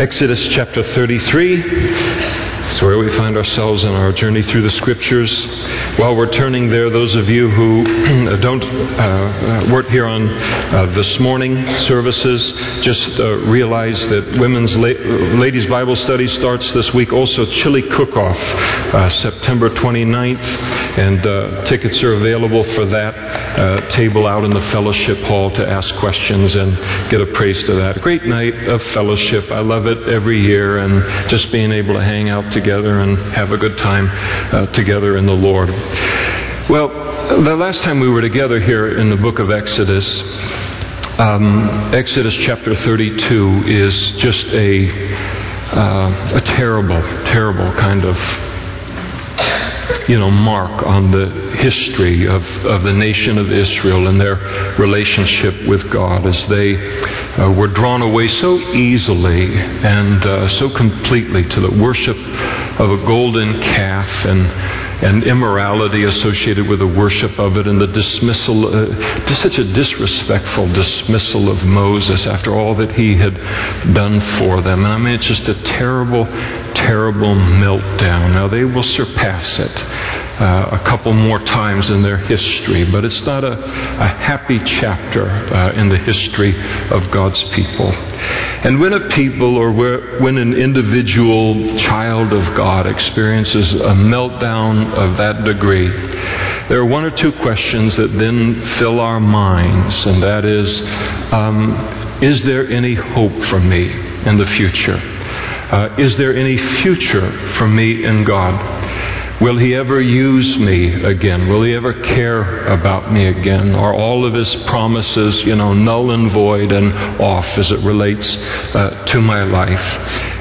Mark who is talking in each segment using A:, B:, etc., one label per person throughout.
A: Exodus chapter 33 is where we find ourselves in our journey through the scriptures. While we're turning there, those of you who don't uh, uh, weren't here on uh, this morning services, just uh, realize that women's la- ladies Bible study starts this week. Also, chili cook-off, uh, September 29th, and uh, tickets are available for that table out in the fellowship hall to ask questions and get a praise to that. A great night of fellowship. I love it every year, and just being able to hang out together together and have a good time uh, together in the Lord. Well, the last time we were together here in the book of Exodus, um, Exodus chapter 32 is just a, uh, a terrible, terrible kind of you know, mark on the history of, of the nation of Israel and their relationship with God as they uh, were drawn away so easily and uh, so completely to the worship of a golden calf and and immorality associated with the worship of it and the dismissal, uh, such a disrespectful dismissal of Moses after all that he had done for them. And I mean, it's just a terrible, terrible meltdown. Now, they will surpass it uh, a couple more times in their history, but it's not a, a happy chapter uh, in the history of God's people. And when a people or when an individual child of God experiences a meltdown of that degree, there are one or two questions that then fill our minds, and that is um, Is there any hope for me in the future? Uh, is there any future for me in God? Will he ever use me again? Will he ever care about me again? Are all of his promises, you know, null and void and off as it relates uh, to my life?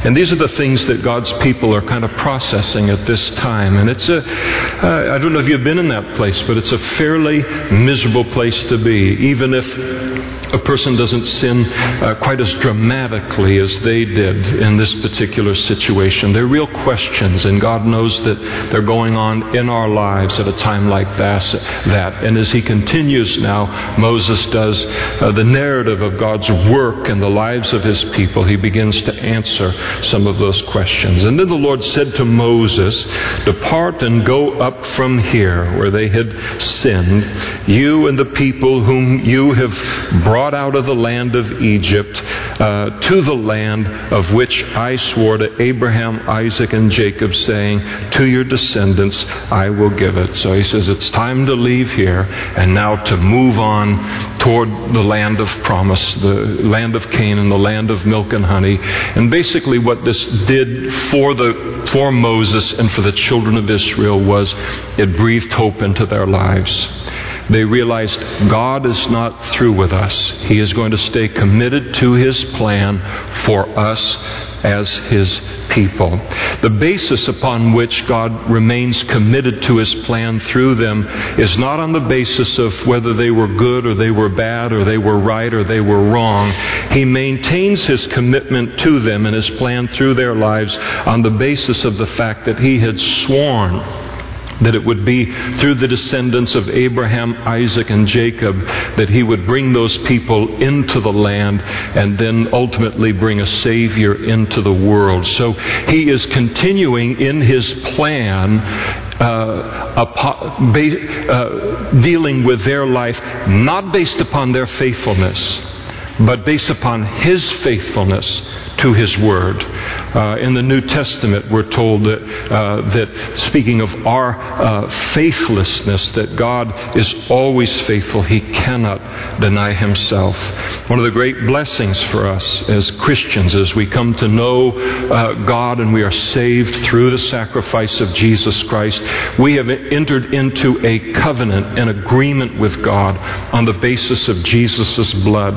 A: And these are the things that God's people are kind of processing at this time. And it's a, uh, I don't know if you've been in that place, but it's a fairly miserable place to be, even if a person doesn't sin uh, quite as dramatically as they did in this particular situation. They're real questions, and God knows that they're going on in our lives at a time like that. And as he continues now, Moses does uh, the narrative of God's work in the lives of his people, he begins to answer some of those questions. And then the Lord said to Moses, Depart and go up from here where they had sinned, you and the people whom you have brought brought out of the land of Egypt uh, to the land of which I swore to Abraham, Isaac, and Jacob, saying, To your descendants I will give it. So he says, It's time to leave here and now to move on toward the land of promise, the land of Canaan, the land of milk and honey. And basically, what this did for, the, for Moses and for the children of Israel was it breathed hope into their lives. They realized God is not through with us. He is going to stay committed to His plan for us as His people. The basis upon which God remains committed to His plan through them is not on the basis of whether they were good or they were bad or they were right or they were wrong. He maintains His commitment to them and His plan through their lives on the basis of the fact that He had sworn that it would be through the descendants of Abraham, Isaac, and Jacob that he would bring those people into the land and then ultimately bring a Savior into the world. So he is continuing in his plan uh, uh, dealing with their life, not based upon their faithfulness, but based upon his faithfulness to His Word. Uh, in the New Testament, we're told that, uh, that speaking of our uh, faithlessness, that God is always faithful. He cannot deny Himself. One of the great blessings for us as Christians as we come to know uh, God and we are saved through the sacrifice of Jesus Christ, we have entered into a covenant, an agreement with God on the basis of Jesus' blood,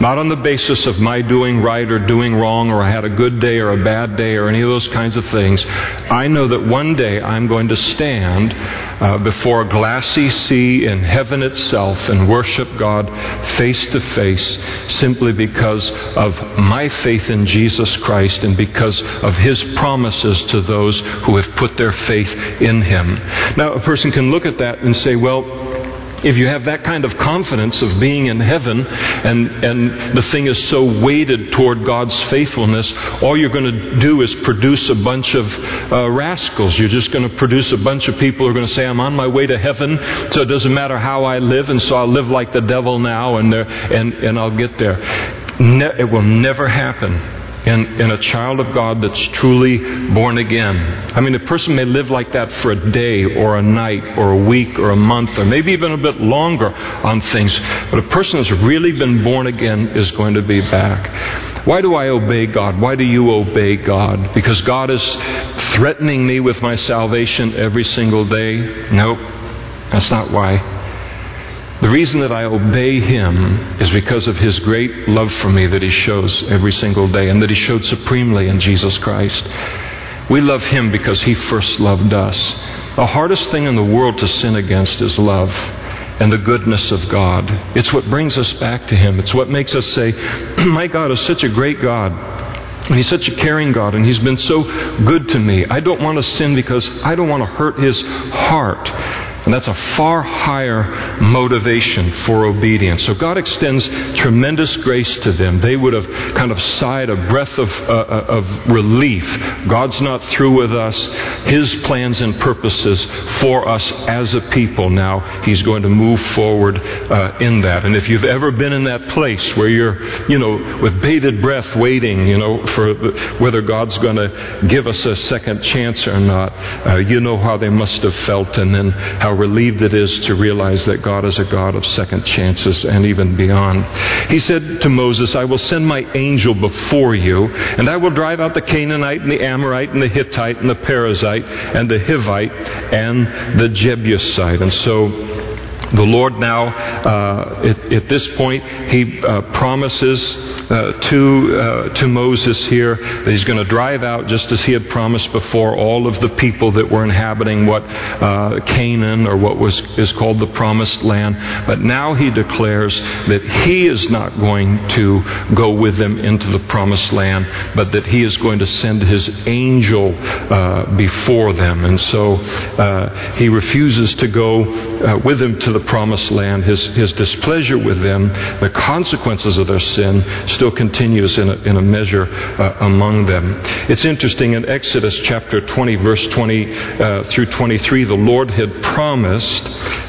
A: not on the basis of my doing right or doing wrong or I had a good day or a bad day or any of those kinds of things. I know that one day I'm going to stand uh, before a glassy sea in heaven itself and worship God face to face simply because of my faith in Jesus Christ and because of His promises to those who have put their faith in Him. Now, a person can look at that and say, well, if you have that kind of confidence of being in heaven and, and the thing is so weighted toward God's faithfulness, all you're going to do is produce a bunch of uh, rascals. You're just going to produce a bunch of people who are going to say, I'm on my way to heaven, so it doesn't matter how I live, and so I'll live like the devil now, and, and, and I'll get there. Ne- it will never happen in, in a child of God that's truly born again. I mean, a person may live like that for a day or a night or a week or a month or maybe even a bit longer on things, but a person that's really been born again is going to be back. Why do I obey God? Why do you obey God? Because God is threatening me with my salvation every single day? Nope, that's not why. The reason that I obey Him is because of His great love for me that He shows every single day and that He showed supremely in Jesus Christ. We love Him because He first loved us. The hardest thing in the world to sin against is love and the goodness of God. It's what brings us back to Him. It's what makes us say, My God is such a great God. And he's such a caring God, and He's been so good to me. I don't want to sin because I don't want to hurt His heart. And that's a far higher motivation for obedience. So God extends tremendous grace to them. They would have kind of sighed a breath of, uh, uh, of relief. God's not through with us. His plans and purposes for us as a people now, He's going to move forward uh, in that. And if you've ever been in that place where you're, you know, with bated breath waiting, you know, for whether God's going to give us a second chance or not, uh, you know how they must have felt and then how relieved it is to realize that God is a God of second chances and even beyond. He said to Moses, I will send my angel before you, and I will drive out the Canaanite and the Amorite and the Hittite and the Perizzite and the Hivite and the Jebusite. And so the Lord now, uh, at, at, this point, He uh, promises uh, to, uh, to Moses here that He's going to drive out, just as He had promised before, all of the people that were inhabiting what uh, Canaan or what was, is called the Promised Land. But now He declares that He is not going to go with them into the Promised Land, but that He is going to send His angel uh, before them. And so He refuses to go with them to the promised land, his, his displeasure with them, the consequences of their sin, still continues in a, in a measure uh, among them. It's interesting in Exodus chapter 20, verse 20 uh, through 23, the Lord had promised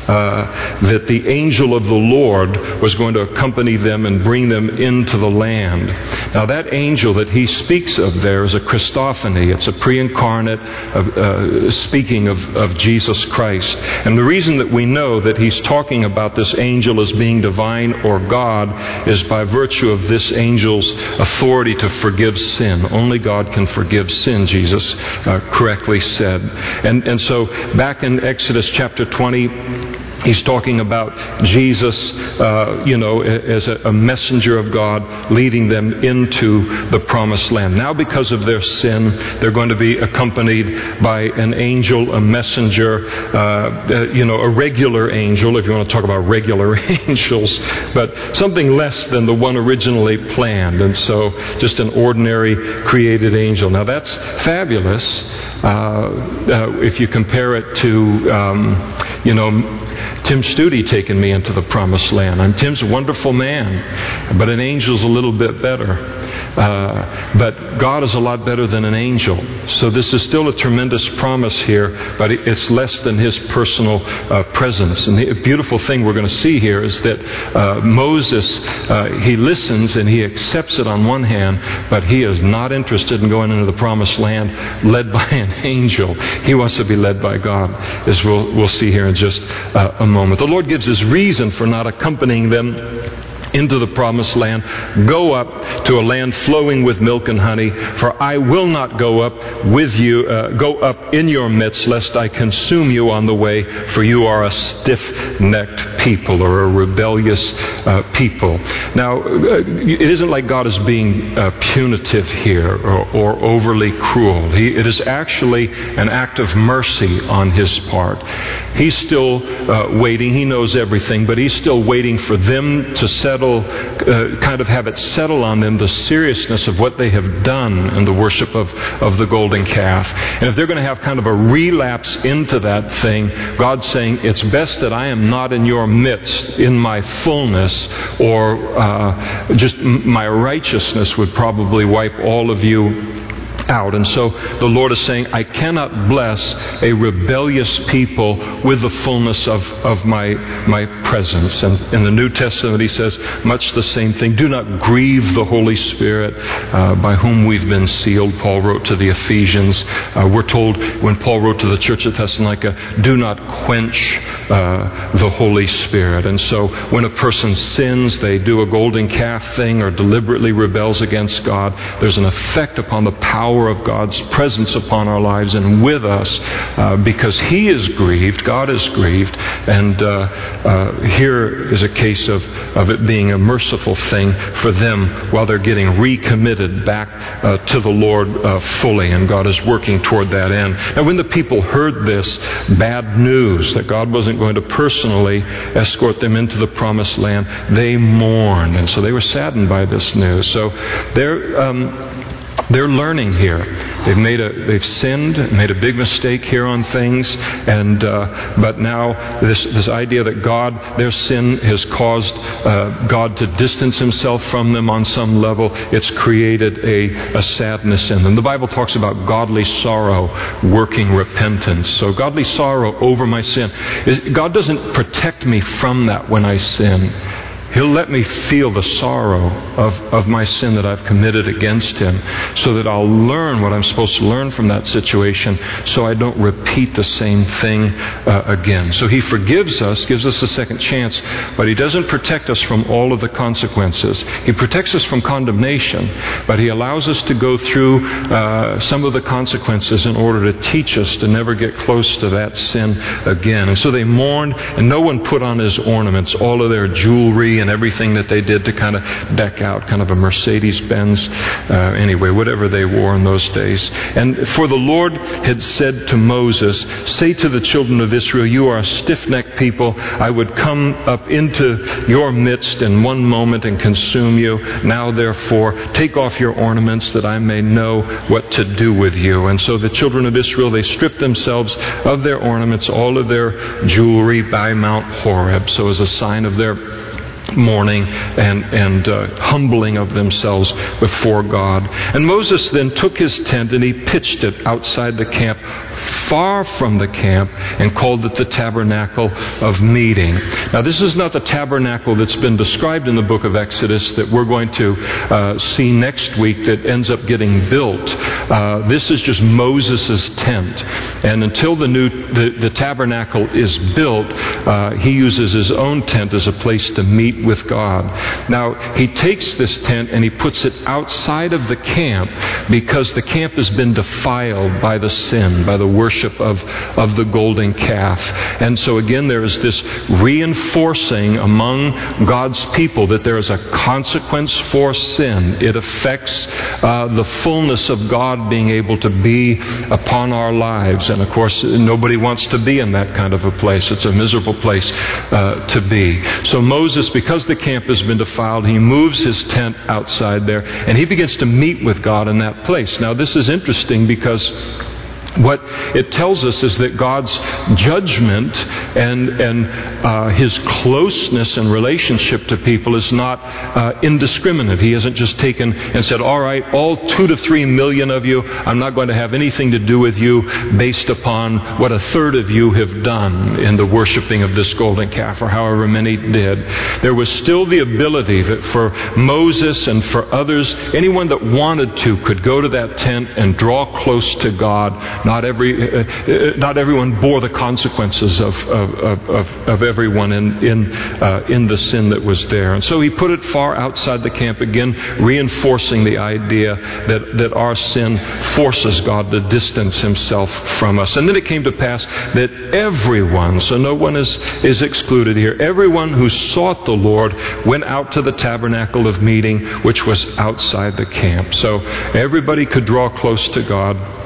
A: uh, that the angel of the Lord was going to accompany them and bring them into the land. Now, that angel that he speaks of there is a Christophany. It's a pre incarnate uh, uh, speaking of, of Jesus Christ. And the reason that we know that talking about this angel as being divine or God is by virtue of this angel's authority to forgive sin. Only God can forgive sin, Jesus uh, correctly said. And, and so, back in Exodus chapter 20, He's talking about Jesus, uh, you know, as a, a, messenger of God leading them into the promised land. Now, because of their sin, they're going to be accompanied by an angel, a messenger, uh, uh, you know, a regular angel, if you want to talk about regular angels, but something less than the one originally planned. And so, just an ordinary created angel. Now, that's fabulous uh, uh, if you compare it to, um, you know, Tim Studi taking me into the promised land. I'm Tim's a wonderful man, but an angel's a little bit better. Uh, but God is a lot better than an angel. So this is still a tremendous promise here, but it's less than his personal uh, presence. And the beautiful thing we're going to see here is that uh, Moses, uh, he listens and he accepts it on one hand, but he is not interested in going into the promised land led by an angel. He wants to be led by God, as we'll, we'll see here in just uh, a moment. The Lord gives his reason for not accompanying them into the promised land. Go up to a land flowing with milk and honey, for I will not go up with you, uh, go up in your midst, lest I consume you on the way, for you are a stiff necked people or a rebellious uh, people. Now, uh, it isn't like God is being uh, punitive here or, or overly cruel. He, it is actually an act of mercy on his part. He's still uh, waiting. He knows everything, but he's still waiting for them to settle uh, kind of have it settle on them the seriousness of what they have done in the worship of, of the golden calf. And if they're going to have kind of a relapse into that thing, God's saying, it's best that I am not in your midst in my fullness, or uh, just my righteousness would probably wipe all of you out. And so the Lord is saying, I cannot bless a rebellious people with the fullness of, of my, my presence. And in the New Testament, he says much the same thing. Do not grieve the Holy Spirit uh, by whom we've been sealed, Paul wrote to the Ephesians. Uh, we're told when Paul wrote to the church at Thessalonica, do not quench uh, the Holy Spirit. And so when a person sins, they do a golden calf thing or deliberately rebels against God, there's an effect upon the power power of God's presence upon our lives and with us uh, because He is grieved, God is grieved, and uh, uh, here is a case of, of it being a merciful thing for them while they're getting recommitted back uh, to the Lord uh, fully, and God is working toward that end. Now, when the people heard this bad news that God wasn't going to personally escort them into the promised land, they mourned, and so they were saddened by this news. So they're. Um, they're learning here. They've made a, they've sinned, made a big mistake here on things, and uh, but now this this idea that God, their sin has caused uh, God to distance Himself from them on some level. It's created a, a sadness in them. The Bible talks about godly sorrow working repentance. So godly sorrow over my sin. God doesn't protect me from that when I sin. He'll let me feel the sorrow of, of my sin that I've committed against Him so that I'll learn what I'm supposed to learn from that situation so I don't repeat the same thing uh, again. So He forgives us, gives us a second chance, but He doesn't protect us from all of the consequences. He protects us from condemnation, but He allows us to go through uh, some of the consequences in order to teach us to never get close to that sin again. And so they mourned, and no one put on his ornaments, all of their jewelry and everything that they did to kind of deck out, kind of a Mercedes Benz, uh, anyway, whatever they wore in those days. And for the Lord had said to Moses, Say to the children of Israel, You are a stiff necked people. I would come up into your midst in one moment and consume you. Now, therefore, take off your ornaments that I may know what to do with you. And so the children of Israel, they stripped themselves of their ornaments, all of their jewelry by Mount Horeb. So as a sign of their mourning and, and uh, humbling of themselves before God. And Moses then took his tent and he pitched it outside the camp far from the camp and called it the tabernacle of meeting. Now, this is not the tabernacle that's been described in the book of Exodus that we're going to uh, see next week that ends up getting built. Uh, this is just Moses' tent. And until the new the, the tabernacle is built, uh, he uses his own tent as a place to meet with God. Now, he takes this tent and he puts it outside of the camp because the camp has been defiled by the sin, by the worship of, of the golden calf. And so again, there is this reinforcing among God's people that there is a consequence for sin. It affects uh, the fullness of God being able to be upon our lives. And of course, nobody wants to be in that kind of a place. It's a miserable place uh, to be. So Moses, because the camp has been defiled, he moves his tent outside there and he begins to meet with God in that place. Now, this is interesting because what it tells us is that God's judgment and, and uh, his closeness and relationship to people is not uh, indiscriminate. He hasn't just taken and said, All right, all two to three million of you, I'm not going to have anything to do with you based upon what a third of you have done in the worshiping of this golden calf, or however many did. There was still the ability that for Moses and for others, anyone that wanted to could go to that tent and draw close to God not, every, uh, uh, not everyone bore the consequences of, of, of, of everyone in, in, uh, in the sin that was there. And so he put it far outside the camp again, reinforcing the idea that, that our sin forces God to distance himself from us. And then it came to pass that everyone, so no one is, is excluded here, everyone who sought the Lord went out to the tabernacle of meeting, which was outside the camp. So everybody could draw close to God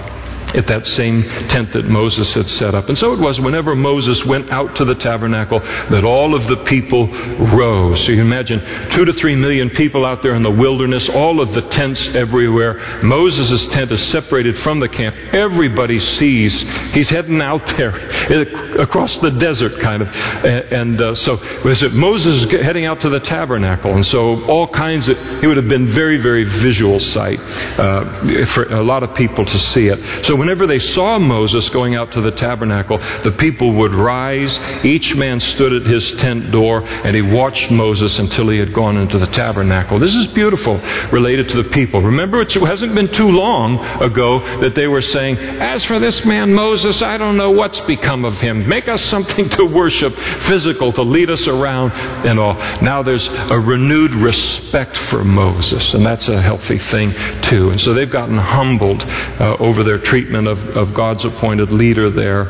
A: at that same tent that Moses had set up. And so it was whenever Moses went out to the tabernacle that all of the people rose. So you imagine two to three million people out there in the wilderness, all of the tents everywhere. Moses' tent is separated from the camp. Everybody sees he's heading out there across the desert, kind of. And uh, so was it Moses is heading out to the tabernacle? And so all kinds of, it would have been very, very visual sight uh, for a lot of people to see it. So whenever they saw Moses going out to the tabernacle, the people would rise. Each man stood at his tent door, and he watched Moses until he had gone into the tabernacle. This is beautiful related to the people. Remember, it hasn't been too long ago that they were saying, As for this man Moses, I don't know what's become of him. Make us something to worship, physical, to lead us around, and all. Now there's a renewed respect for Moses, and that's a healthy thing, too. And so they've gotten humbled uh, over their treatment treatment of, of God's appointed leader there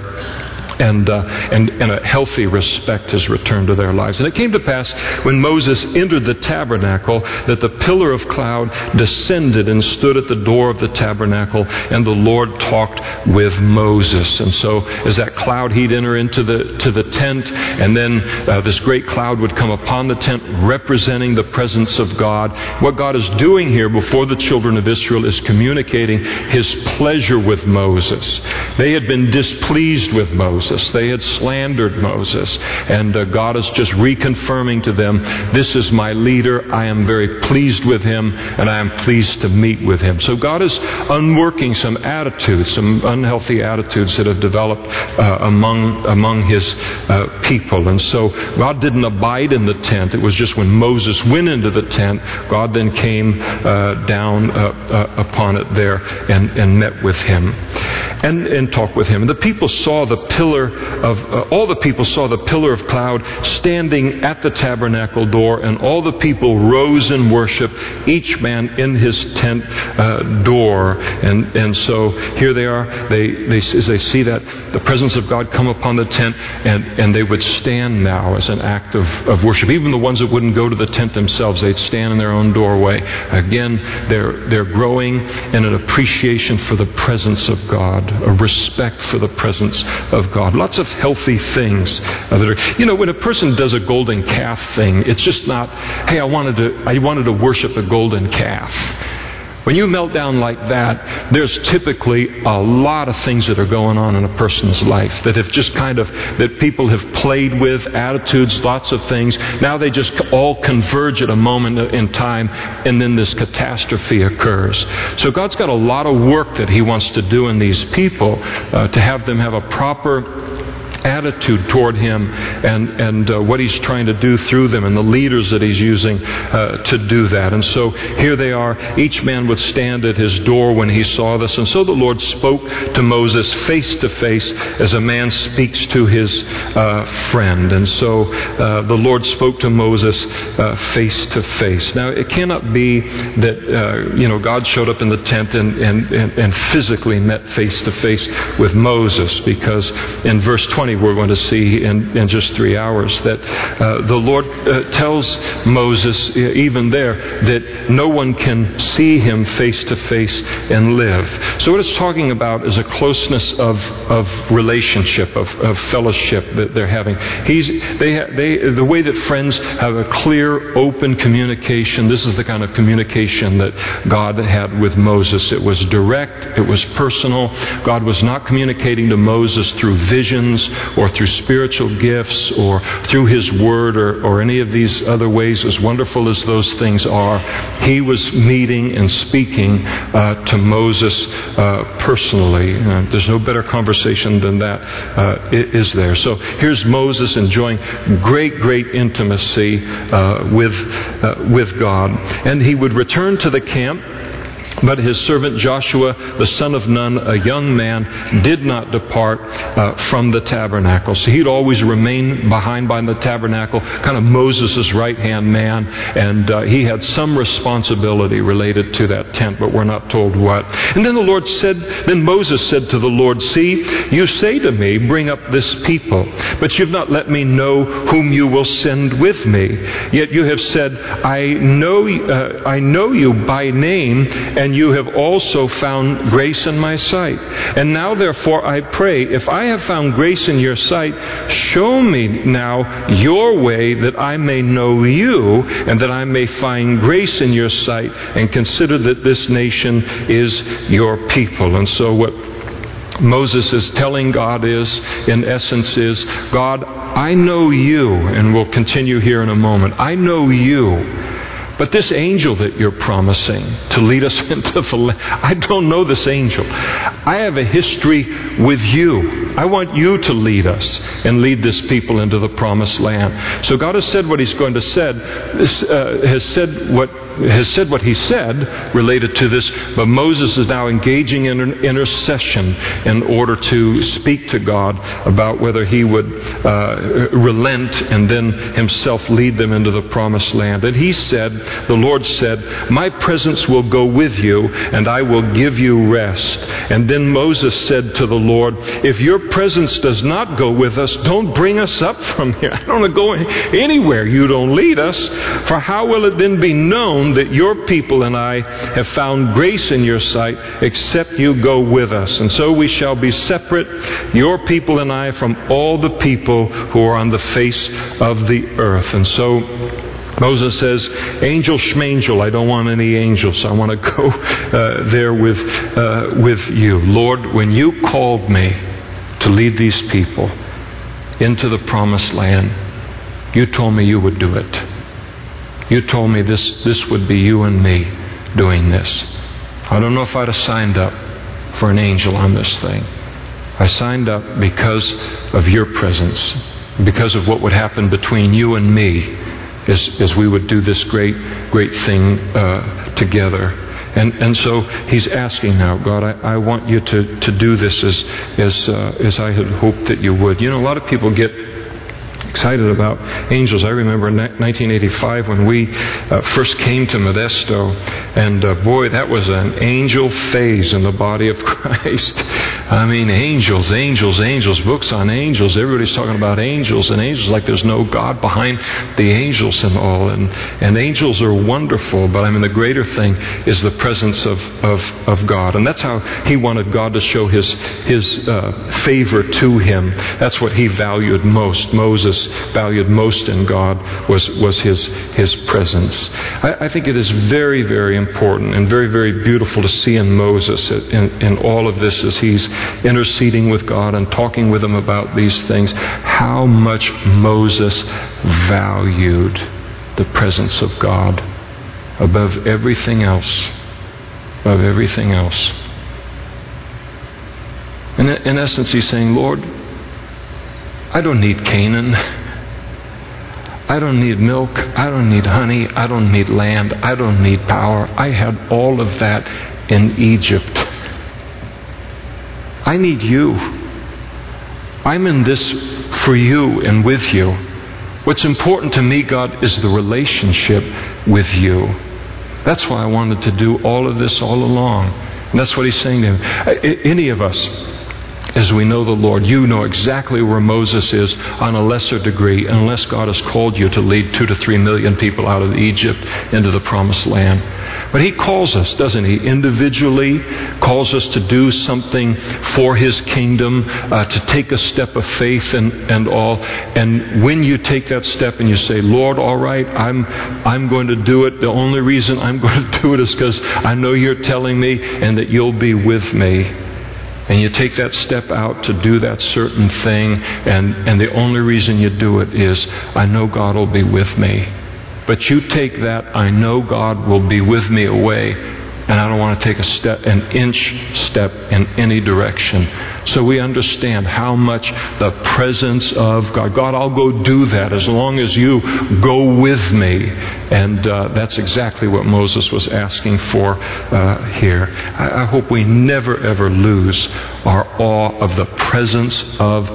A: and, uh, and, and a healthy respect has returned to their lives. And it came to pass when Moses entered the tabernacle that the pillar of cloud descended and stood at the door of the tabernacle, and the Lord talked with Moses. And so, as that cloud, he'd enter into the, to the tent, and then uh, this great cloud would come upon the tent, representing the presence of God. What God is doing here before the children of Israel is communicating his pleasure with Moses. They had been displeased with Moses. Moses. They had slandered Moses. And uh, God is just reconfirming to them, This is my leader. I am very pleased with him, and I am pleased to meet with him. So God is unworking some attitudes, some unhealthy attitudes that have developed uh, among, among his uh, people. And so God didn't abide in the tent. It was just when Moses went into the tent, God then came uh, down uh, uh, upon it there and, and met with him and, and talked with him. And the people saw the pillar pillar of, uh, all the people saw the pillar of cloud standing at the tabernacle door, and all the people rose in worship, each man in his tent uh, door. And, and so here they are, they, they, as they see that, the presence of God come upon the tent, and, and they would stand now as an act of, of worship. Even the ones that wouldn't go to the tent themselves, they'd stand in their own doorway. Again, they're, they're growing in an appreciation for the presence of God, a respect for the presence of God. God. Lots of healthy things that are, you know, when a person does a golden calf thing, it's just not, hey, I wanted to, I wanted to worship a golden calf. When you melt down like that, there's typically a lot of things that are going on in a person's life that have just kind of, that people have played with, attitudes, lots of things. Now they just all converge at a moment in time, and then this catastrophe occurs. So God's got a lot of work that He wants to do in these people uh, to have them have a proper attitude toward him and, and uh, what he's trying to do through them and the leaders that he's using uh, to do that. And so here they are. Each man would stand at his door when he saw this. And so the Lord spoke to Moses face to face as a man speaks to his uh, friend. And so uh, the Lord spoke to Moses uh, face to face. Now, it cannot be that, uh, you know, God showed up in the tent and, and, and, physically met face to face with Moses because in verse 20, 20 we're going to see in, in just three hours that uh, the Lord uh, tells Moses, even there, that no one can see him face to face and live. So, what it's talking about is a closeness of, of relationship, of, of fellowship that they're having. He's, they, they, the way that friends have a clear, open communication, this is the kind of communication that God had with Moses. It was direct, it was personal. God was not communicating to Moses through visions or through spiritual gifts or through His Word or, or any of these other ways, as wonderful as those things are, He was meeting and speaking uh, to Moses uh, personally. Uh, there's no better conversation than that, uh, is there. So here's Moses enjoying great, great intimacy uh, with, uh, with God. And he would return to the camp but his servant Joshua, the son of Nun, a young man, did not depart uh, from the tabernacle. So he'd always remain behind by the tabernacle, kind of Moses' right hand man, and uh, he had some responsibility related to that tent, but we're not told what. And then the Lord said, then Moses said to the Lord, See, you say to me, Bring up this people, but you've not let me know whom you will send with me. Yet you have said, I know, uh, I know you by name and you have also found grace in my sight. And now, therefore, I pray, if I have found grace in your sight, show me now your way that I may know you and that I may find grace in your sight and consider that this nation is your people. And so, what Moses is telling God is, in essence, is God, I know you, and we'll continue here in a moment. I know you. But this angel that you're promising to lead us into the I don't know this angel. I have a history with you. I want you to lead us and lead this people into the promised land. So God has said what He's going to said. Uh, has said what has said what he said related to this, but Moses is now engaging in an intercession in order to speak to God about whether he would uh, relent and then himself lead them into the promised land. And he said, The Lord said, My presence will go with you, and I will give you rest. And then Moses said to the Lord, If your presence does not go with us, don't bring us up from here. I don't want to go anywhere you don't lead us. For how will it then be known? that your people and I have found grace in your sight, except you go with us. And so we shall be separate, your people and I, from all the people who are on the face of the earth. And so Moses says, Angel schmangel, I don't want any angels. I want to go uh, there with, uh, with you. Lord, when you called me to lead these people into the promised land, you told me you would do it. You told me this, this would be you and me doing this. I don't know if I'd have signed up for an angel on this thing. I signed up because of your presence, because of what would happen between you and me as, as we would do this great, great thing uh, together. And, and so he's asking now, God, I, I want you to, to do this as, as, uh, as I had hoped that you would. You know, a lot of people get excited about angels. I remember in 1985 when we uh, first came to Modesto, and uh, boy, that was an angel phase in the body of Christ. I mean, angels, angels, angels, books on angels. Everybody's talking about angels and angels like there's no God behind the angels and all. And, and angels are wonderful, but I mean, the greater thing is the presence of, of, of God. And that's how he wanted God to show his, his uh, favor to him. That's what he valued most. Moses valued most in God was, was his, his presence. I, I think it is very, very important and very, very beautiful to see in Moses in, in all of this as he's interceding with God and talking with him about these things, how much Moses valued the presence of God above everything else. Above everything else. In, in essence, he's saying, Lord, I don't need Canaan. I don't need milk. I don't need honey. I don't need land. I don't need power. I had all of that in Egypt. I need you. I'm in this for you and with you. What's important to me, God, is the relationship with you. That's why I wanted to do all of this all along. And that's what he's saying to him. Any of us, as we know the Lord, you know exactly where Moses is on a lesser degree, unless God has called you to lead two to three million people out of Egypt into the promised land. But He calls us, doesn't He? Individually, calls us to do something for His kingdom, uh, to take a step of faith and, and all. And when you take that step and you say, Lord, all right, I'm, I'm going to do it, the only reason I'm going to do it is because I know you're telling me and that you'll be with me and you take that step out to do that certain thing, and, and the only reason you do it is, I know God will be with me. But you take that, I know God will be with me away, and I don't want to take a step, an inch step in any direction. So we understand how much the presence of God. God, I'll go do that as long as you go with me. And uh, that's exactly what Moses was asking for uh, here. I, I hope we never ever lose our awe of the presence of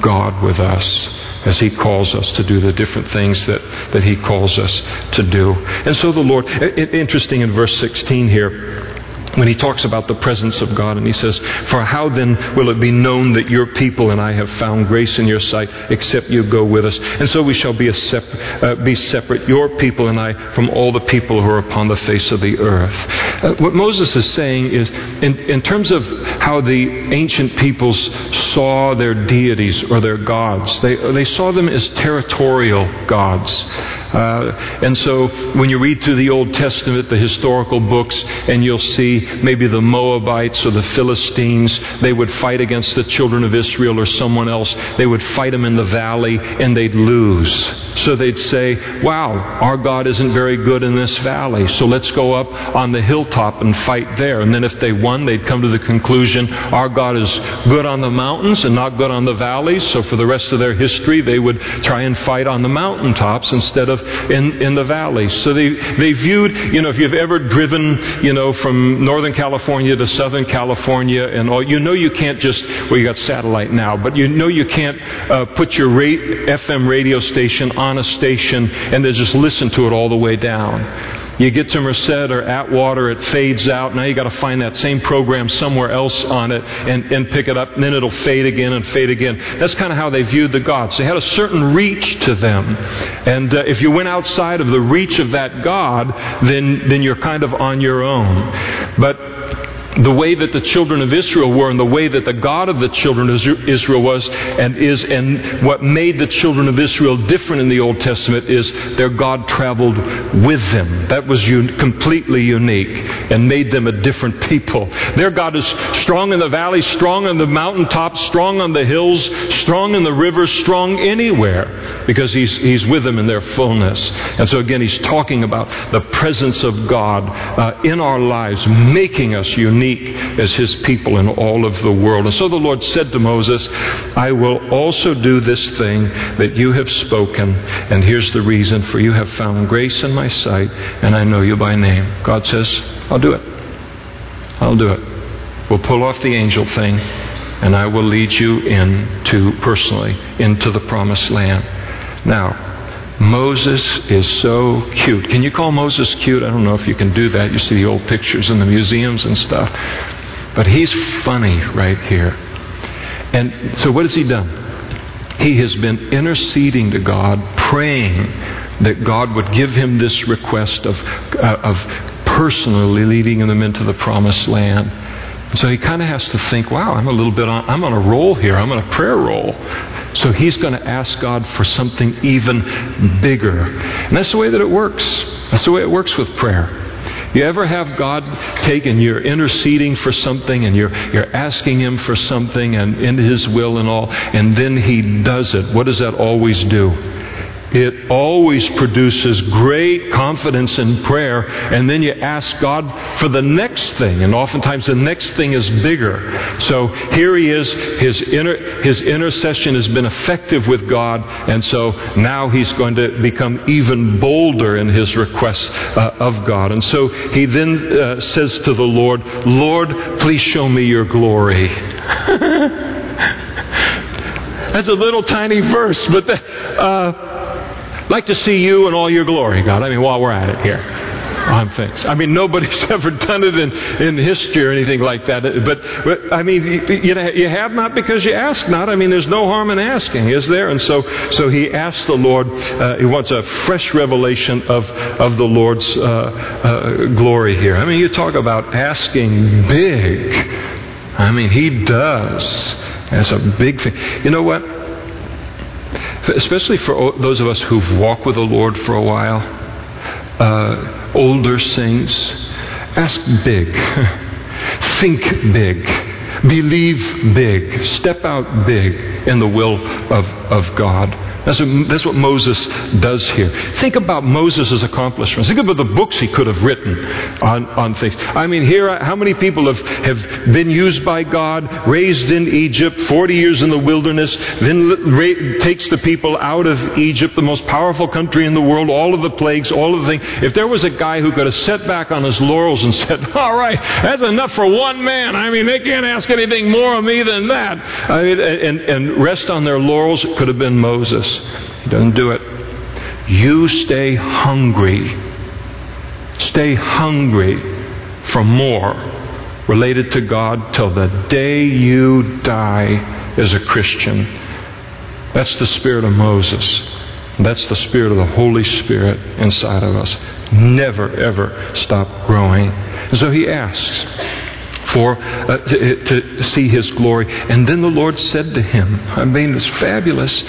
A: God with us as He calls us to do the different things that, that He calls us to do. And so the Lord, interesting in verse 16 here, when he talks about the presence of God, and he says, For how then will it be known that your people and I have found grace in your sight, except you go with us? And so we shall be, sep- uh, be separate, your people and I, from all the people who are upon the face of the earth. Uh, what Moses is saying is, in, in terms of how the ancient peoples saw their deities or their gods, they, they saw them as territorial gods. Uh, and so when you read through the Old Testament, the historical books, and you'll see maybe the Moabites or the Philistines, they would fight against the children of Israel or someone else. They would fight them in the valley and they'd lose. So they'd say, Wow, our God isn't very good in this valley, so let's go up on the hilltop and fight there. And then if they won, they'd come to the conclusion, Our God is good on the mountains and not good on the valleys. So for the rest of their history, they would try and fight on the mountaintops instead of in, in the valleys. So they, they viewed, you know, if you've ever driven, you know, from Northern California to Southern California and all, you know you can't just, well, you got satellite now, but you know you can't uh, put your rate, FM radio station on a station and then just listen to it all the way down. You get to Merced or Atwater, it fades out. Now you got to find that same program somewhere else on it and, and pick it up, and then it'll fade again and fade again. That's kind of how they viewed the gods. They had a certain reach to them. And uh, if you went outside of the reach of that God, then, then you're kind of on your own. But the way that the children of Israel were and the way that the God of the children of Israel was and is, and what made the children of Israel different in the Old Testament is their God traveled with them. That was un- completely unique and made them a different people. Their God is strong in the valleys, strong on the mountaintops, strong on the hills, strong in the rivers, strong anywhere because he's, he's with them in their fullness. And so again, he's talking about the presence of God uh, in our lives, making us unique unique as his people in all of the world. And so the Lord said to Moses, I will also do this thing that you have spoken. And here's the reason for you have found grace in my sight, and I know you by name. God says, I'll do it. I'll do it. We'll pull off the angel thing, and I will lead you into, personally, into the promised land. Now, Moses is so cute. Can you call Moses cute? I don't know if you can do that. You see the old pictures in the museums and stuff. But he's funny right here. And so what has he done? He has been interceding to God, praying that God would give him this request of, uh, of personally leading them into the promised land. So he kind of has to think, wow, I'm a little bit on, I'm on a roll here. I'm on a prayer roll. So he's going to ask God for something even bigger. And that's the way that it works. That's the way it works with prayer. You ever have God take and you're interceding for something and you're, you're asking Him for something and in His will and all, and then He does it? What does that always do? It always produces great confidence in prayer. And then you ask God for the next thing. And oftentimes the next thing is bigger. So here he is. His, inter, his intercession has been effective with God. And so now he's going to become even bolder in his requests uh, of God. And so he then uh, says to the Lord, Lord, please show me your glory. That's a little tiny verse, but the, uh, like to see you in all your glory, God. I mean, while we're at it here on things. I mean, nobody's ever done it in, in history or anything like that. But, but I mean, you, you have not because you ask not. I mean, there's no harm in asking, is there? And so, so he asked the Lord, uh, he wants a fresh revelation of, of the Lord's uh, uh, glory here. I mean, you talk about asking big. I mean, he does. That's a big thing. You know what? Especially for those of us who've walked with the Lord for a while, uh, older saints, ask big, think big, believe big, step out big in the will of, of God. That's what, that's what Moses does here. Think about Moses' accomplishments. Think about the books he could have written on, on things. I mean, here, how many people have, have been used by God, raised in Egypt, 40 years in the wilderness, then ra- takes the people out of Egypt, the most powerful country in the world, all of the plagues, all of the things. If there was a guy who could have sat back on his laurels and said, All right, that's enough for one man. I mean, they can't ask anything more of me than that. I mean, and, and rest on their laurels, it could have been Moses. He doesn't do it. You stay hungry. Stay hungry for more related to God till the day you die as a Christian. That's the spirit of Moses. That's the spirit of the Holy Spirit inside of us. Never, ever stop growing. And so he asks for uh, to, to see his glory. And then the Lord said to him, I mean, it's fabulous.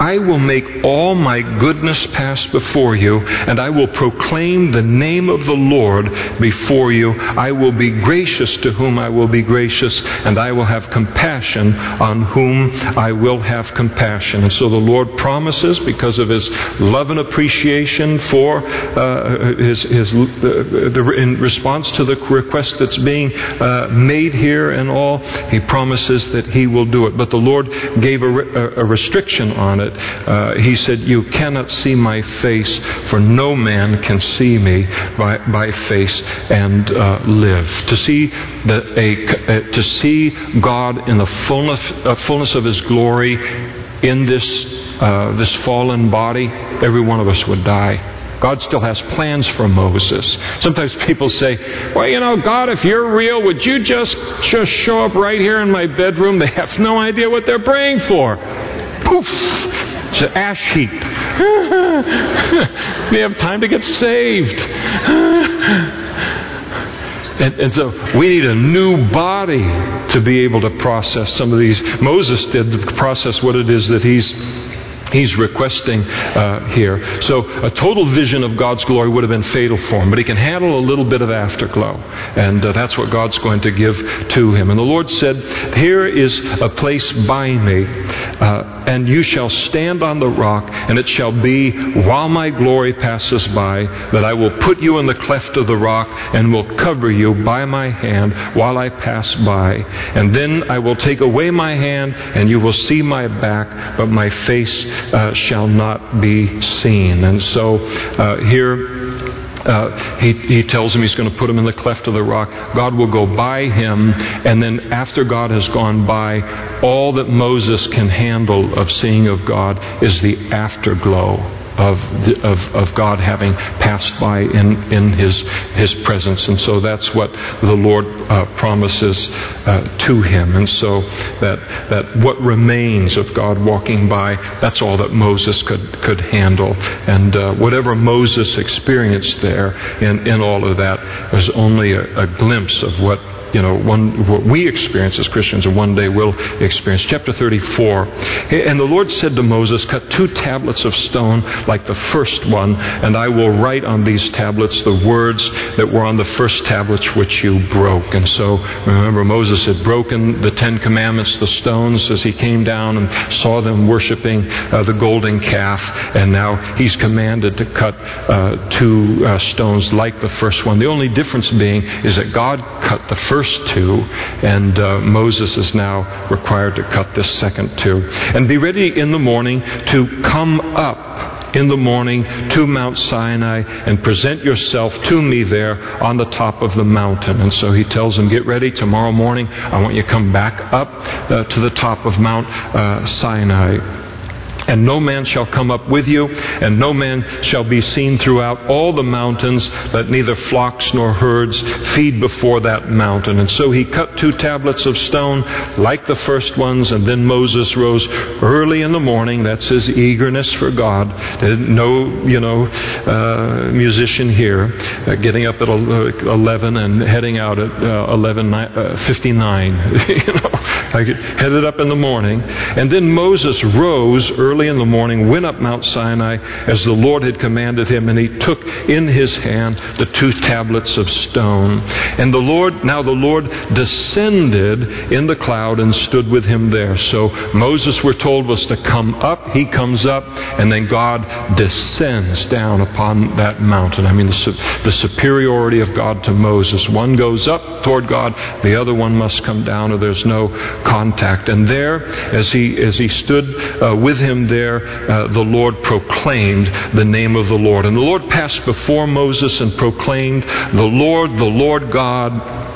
A: I will make all my goodness pass before you, and I will proclaim the name of the Lord before you. I will be gracious to whom I will be gracious, and I will have compassion on whom I will have compassion. And so the Lord promises, because of his love and appreciation for uh, his, his uh, the, in response to the request that's being uh, made here and all, he promises that he will do it. But the Lord gave a, a, restriction on it. Uh, he said, You cannot see my face, for no man can see me by, by face and uh, live. To see, the, a, uh, to see God in the fullness, uh, fullness of his glory in this, uh, this fallen body, every one of us would die. God still has plans for Moses. Sometimes people say, well, you know, God, if you're real, would you just, just show up right here in my bedroom? They have no idea what they're praying for. Poof! It's an ash heap. they have time to get saved. And, and, so we need a new body to be able to process some of these. Moses did process what it is that he's he's requesting uh, here. So a total vision of God's glory would have been fatal for him, but he can handle a little bit of afterglow, and uh, that's what God's going to give to him. And the Lord said, "Here is a place by me, uh, and you shall stand on the rock, and it shall be while my glory passes by that I will put you in the cleft of the rock and will cover you by my hand while I pass by, and then I will take away my hand, and you will see my back, but my face." uh, shall not be seen. And so uh, here, uh, he, he tells him he's going to put him in the cleft of the rock. God will go by him, and then after God has gone by, all that Moses can handle of seeing of God is the afterglow of, the, of, of God having passed by in, in his, his presence. And so that's what the Lord uh, promises uh, to him. And so that, that what remains of God walking by, that's all that Moses could, could handle. And uh, whatever Moses experienced there in, in all of that was only a, a glimpse of what you know, one, what we experience as Christians and one day will experience. Chapter 34. And the Lord said to Moses, Cut two tablets of stone like the first one, and I will write on these tablets the words that were on the first tablets which you broke. And so, remember, Moses had broken the Ten Commandments, the stones, as he came down and saw them worshiping uh, the golden calf, and now he's commanded to cut uh, two uh, stones like the first one. The only difference being is that God cut the first first two, and uh, Moses is now required to cut this second two. And be ready in the morning to come up in the morning to Mount Sinai and present yourself to me there on the top of the mountain. And so he tells him, Get ready tomorrow morning. I want you to come back up uh, to the top of Mount uh, Sinai and no man shall come up with you, and no man shall be seen throughout all the mountains, but neither flocks nor herds feed before that mountain. And so he cut two tablets of stone like the first ones, and then Moses rose early in the morning. That's his eagerness for God. No, you know, uh, musician here uh, getting up at 11 and heading out at uh, 11:59. you know, I headed up in the morning, and then Moses rose early early in the morning, went up Mount Sinai as the Lord had commanded him, and he took in his hand the two tablets of stone. And the Lord, now the Lord descended in the cloud and stood with him there. So Moses, we're told, was to come up. He comes up, and then God descends down upon that mountain. I mean, the, the superiority of God to Moses. One goes up toward God, the other one must come down, or there's no contact. And there, as he, as he stood uh, with him there, uh, the Lord proclaimed the name of the Lord. And the Lord passed before Moses and proclaimed, The Lord, the Lord God,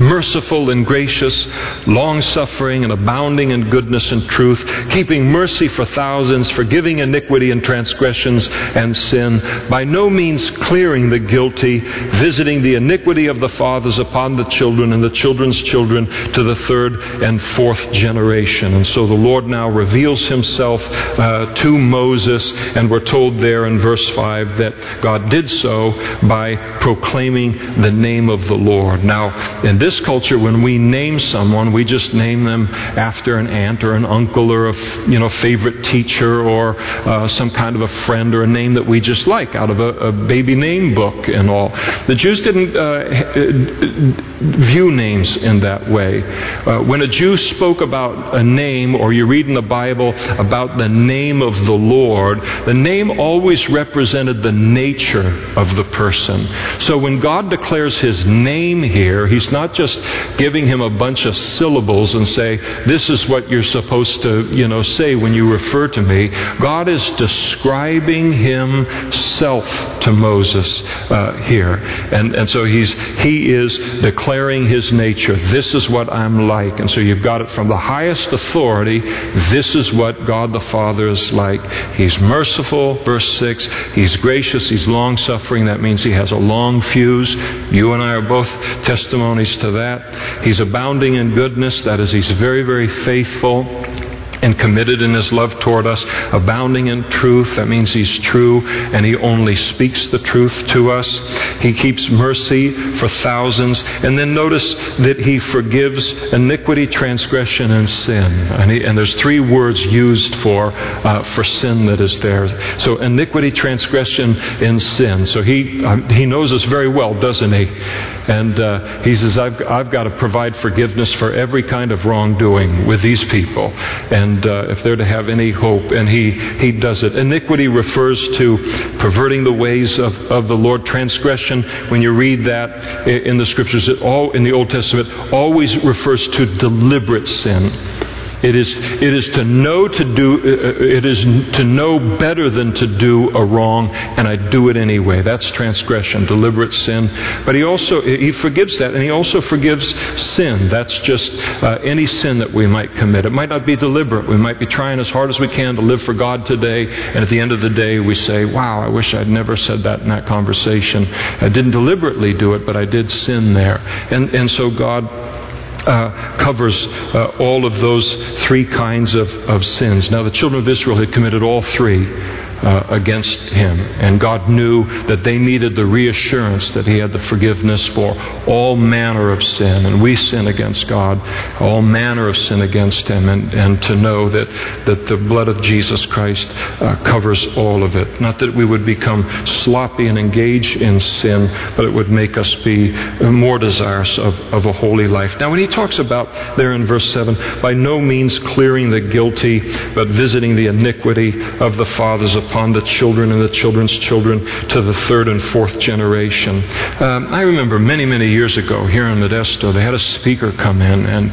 A: merciful and gracious, long suffering and abounding in goodness and truth, keeping mercy for thousands, forgiving iniquity and transgressions and sin, by no means clearing the guilty, visiting the iniquity of the fathers upon the children and the children's children to the third and fourth generation. And so the Lord now reveals himself uh, to Moses, and we're told there in verse 5 that God did so by proclaiming the name of the Lord. Now, in this culture, when we name someone, we just name them after an aunt or an uncle or a you know favorite teacher or uh, some kind of a friend or a name that we just like out of a, a baby name book and all. The Jews didn't uh, view names in that way. Uh, when a Jew spoke about a name, or you read in the Bible about the name of the Lord, the name always represented the nature of the person. So when God declares his name here, he's not just giving him a bunch of syllables and say, this is what you're supposed to, you know, say when you refer to me. God is describing himself to Moses uh, here. And, and so he's, he is declaring his nature. This is what I'm like. And so you've got it from the highest authority. This is what God the Father is like. He's merciful, verse 6. He's gracious. He's long suffering. That means he has a long fuse. You and I are both testimonies to that. He's abounding in goodness. That is, he's very, very faithful and committed in his love toward us, abounding in truth. That means he's true and he only speaks the truth to us. He keeps mercy for thousands. And then notice that he forgives iniquity, transgression, and sin. And, he, and there's three words used for, uh, for sin that is there. So iniquity, transgression, and sin. So he, uh, he knows us very well, doesn't he? And uh, he says, I've, I've got to provide forgiveness for every kind of wrongdoing with these people. And and uh, if they're to have any hope. And he, he does it. Iniquity refers to perverting the ways of, of the Lord. Transgression, when you read that in the scriptures, it all, in the Old Testament, always refers to deliberate sin. It is, it is to know to do, uh, uh, it is to know better than to do a wrong, and I do it anyway. That's transgression, deliberate sin. But he also, he forgives that, and he also forgives sin. That's just uh, any sin that we might commit. It might not be deliberate. We might be trying as hard as we can to live for God today, and at the end of the day, we say, wow, I wish I'd never said that in that conversation. I didn't deliberately do it, but I did sin there. And, and so God uh, covers uh, all of those three kinds of, of sins. Now, the children of Israel had committed all three uh, against him. And God knew that they needed the reassurance that he had the forgiveness for all manner of sin. And we sin against God, all manner of sin against him. And, and to know that, that the blood of Jesus Christ uh, covers all of it. Not that we would become sloppy and engage in sin, but it would make us be more desirous of, of a holy life. Now, when he talks about there in verse 7, by no means clearing the guilty, but visiting the iniquity of the fathers upon upon the children and the children's children to the third and fourth generation. Um, I remember many, many years ago here in Modesto, they had a speaker come in and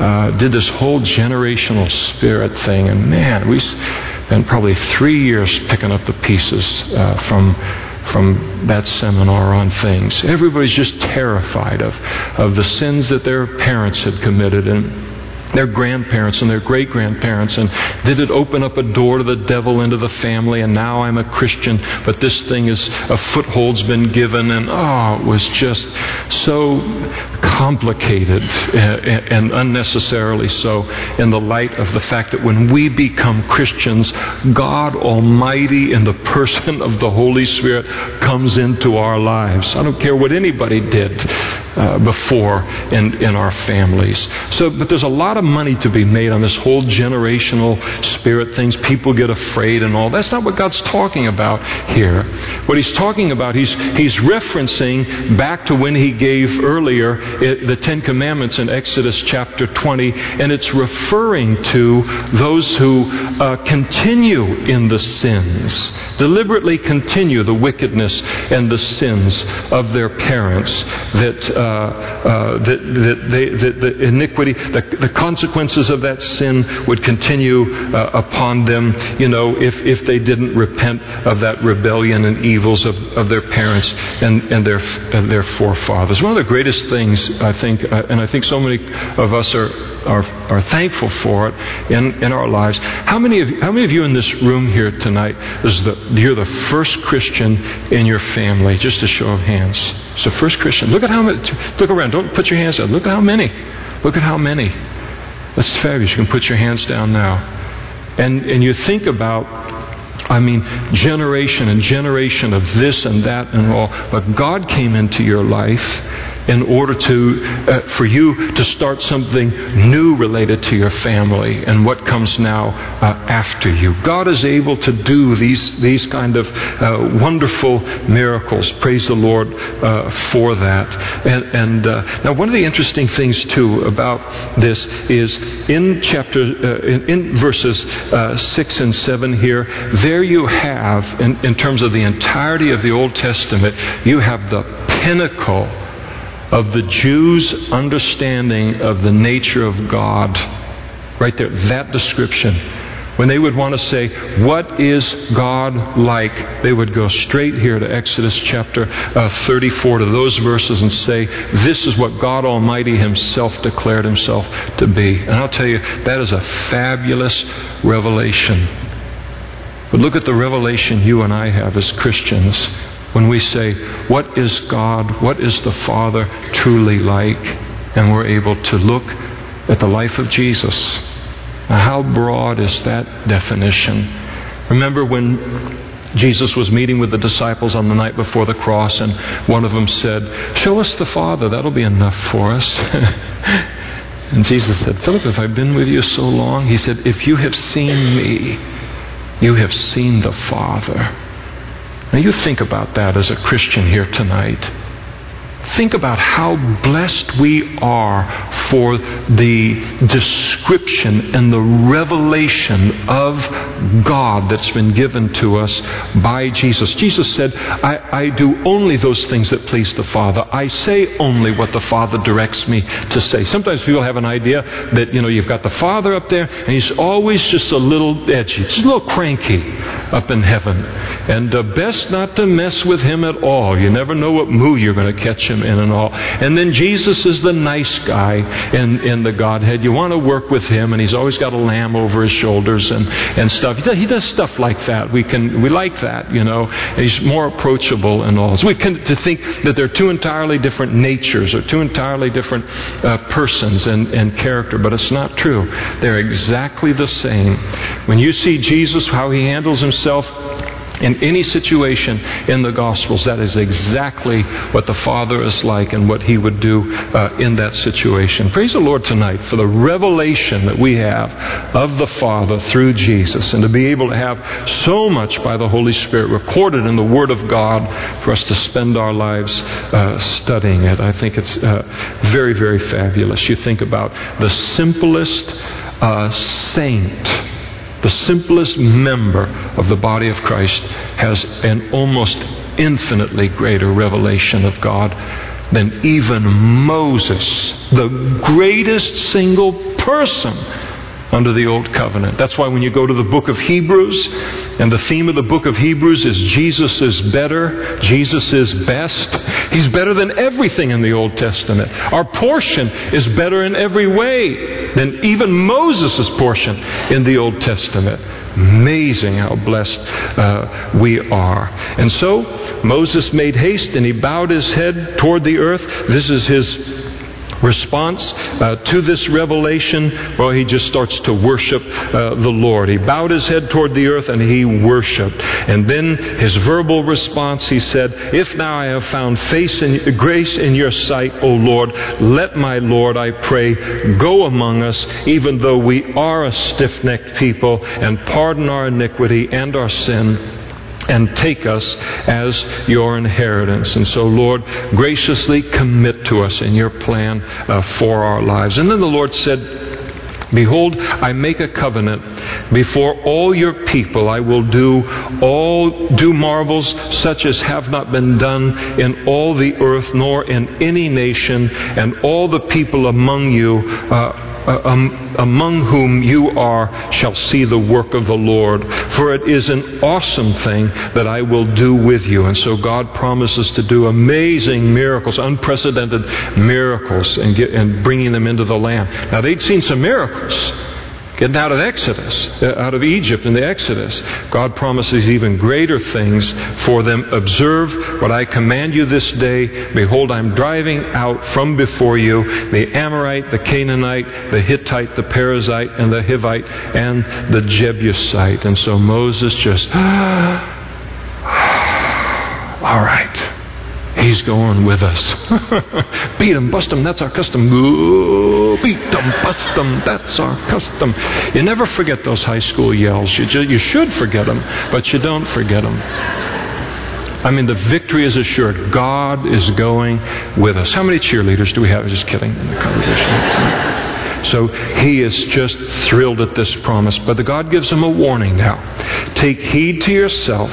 A: uh, did this whole generational spirit thing. And man, we spent probably three years picking up the pieces uh, from from that seminar on things. Everybody's just terrified of, of the sins that their parents had committed and their grandparents and their great grandparents? And did it open up a door to the devil into the family? And now I'm a Christian, but this thing is a foothold's been given. And oh, it was just so complicated and unnecessarily so in the light of the fact that when we become Christians, God Almighty in the person of the Holy Spirit comes into our lives. I don't care what anybody did uh, before in, in our families. So, but there's a lot of of money to be made on this whole generational spirit things. People get afraid and all. That's not what God's talking about here. What He's talking about, He's, he's referencing back to when He gave earlier it, the Ten Commandments in Exodus chapter 20, and it's referring to those who uh, continue in the sins, deliberately continue the wickedness and the sins of their parents that uh, uh, that, that, they, that the iniquity, the, the consequences of that sin would continue uh, upon them, you know, if, if they didn't repent of that rebellion and evils of, of their parents and, and, their, and their forefathers. One of the greatest things, I think, uh, and I think so many of us are, are, are thankful for it in, in our lives. How many, of, how many of you in this room here tonight is the, you're the first Christian in your family? Just a show of hands. The first Christian. Look at how many, look around. Don't put your hands down. Look at how many. Look at how many. That's fabulous. You can put your hands down now. And, and you think about, I mean, generation and generation of this and that and all. But God came into your life in order to, uh, for you to start something new related to your family and what comes now uh, after you. God is able to do these, these kind of uh, wonderful miracles. Praise the Lord uh, for that. And, and uh, now, one of the interesting things, too, about this is in chapter, uh, in, in, verses 6 and 7 here, there you have, in, in terms of the entirety of the Old Testament, you have the pinnacle of the Jews' understanding of the nature of God. Right there, that description. When they would want to say, What is God like? they would go straight here to Exodus chapter uh, 34, to those verses, and say, This is what God Almighty Himself declared Himself to be. And I'll tell you, that is a fabulous revelation. But look at the revelation you and I have as Christians when we say, What is God? What is the Father truly like? And we're able to look at the life of Jesus. Now, how broad is that definition? Remember when Jesus was meeting with the disciples on the night before the cross, and one of them said, Show us the Father, that'll be enough for us. and Jesus said, Philip, if I've been with you so long? He said, If you have seen me, you have seen the Father. Now, you think about that as a Christian here tonight. Think about how blessed we are for the description and the revelation of God that's been given to us by Jesus. Jesus said, I, I do only those things that please the Father. I say only what the Father directs me to say. Sometimes people have an idea that, you know, you've got the Father up there and he's always just a little edgy, just a little cranky up in heaven. And uh, best not to mess with him at all. You never know what mood you're going to catch him in and all. And then Jesus is the nice guy in, in the Godhead. You want to work with him, and he's always got a lamb over his shoulders and, and stuff. He does, he does stuff like that. We can we like that, you know. He's more approachable and all. So we can to think that they're two entirely different natures or two entirely different uh, persons and, and character, but it's not true. They're exactly the same. When you see Jesus, how he handles himself in any situation in the Gospels, that is exactly what the Father is like and what He would do uh, in that situation. Praise the Lord tonight for the revelation that we have of the Father through Jesus and to be able to have so much by the Holy Spirit recorded in the Word of God for us to spend our lives uh, studying it. I think it's uh, very, very fabulous. You think about the simplest uh, saint the simplest member of the body of Christ has an almost infinitely greater revelation of God than even Moses, the greatest single person under the Old Covenant. That's why when you go to the book of Hebrews, and the theme of the book of Hebrews is Jesus is better, Jesus is best. He's better than everything in the Old Testament. Our portion is better in every way than even Moses' portion in the Old Testament. Amazing how blessed uh, we are. And so Moses made haste and he bowed his head toward the earth. This is his response uh, to this revelation, well, he just starts to worship uh, the Lord. He bowed his head toward the earth and he worshiped. And then his verbal response, he said, If now I have found face and grace in your sight, O Lord, let my Lord, I pray, go among us, even though we are a stiff necked people, and pardon our iniquity and our sin and take us as your inheritance. And so, Lord, graciously commit to us in your plan uh, for our lives. And then the Lord said, Behold, I make a covenant before all your people. I will do all do marvels such as have not been done in all the earth, nor in any nation, and all the people among you. Uh, um, among whom you are shall see the work of the Lord. For it is an awesome thing that I will do with you. And so God promises to do amazing miracles, unprecedented miracles, and, get, and bringing them into the land. Now, they'd seen some miracles getting out of Exodus, uh, out of Egypt in the Exodus. God promises even greater things for them. Observe what I command you this day. Behold, I'm driving out from before you the Amorite, the Canaanite, the Hittite, the Perizzite, and the Hivite, and the Jebusite. And so Moses just, all right. He's going with us. Beat him, bust him, that's our custom. Ooh, beat him, bust him, that's our custom. You never forget those high school yells. You, you should forget them, but you don't forget them. I mean, the victory is assured. God is going with us. How many cheerleaders do we have? Just kidding in the congregation. So he is just thrilled at this promise. But the God gives him a warning now. Take heed to yourself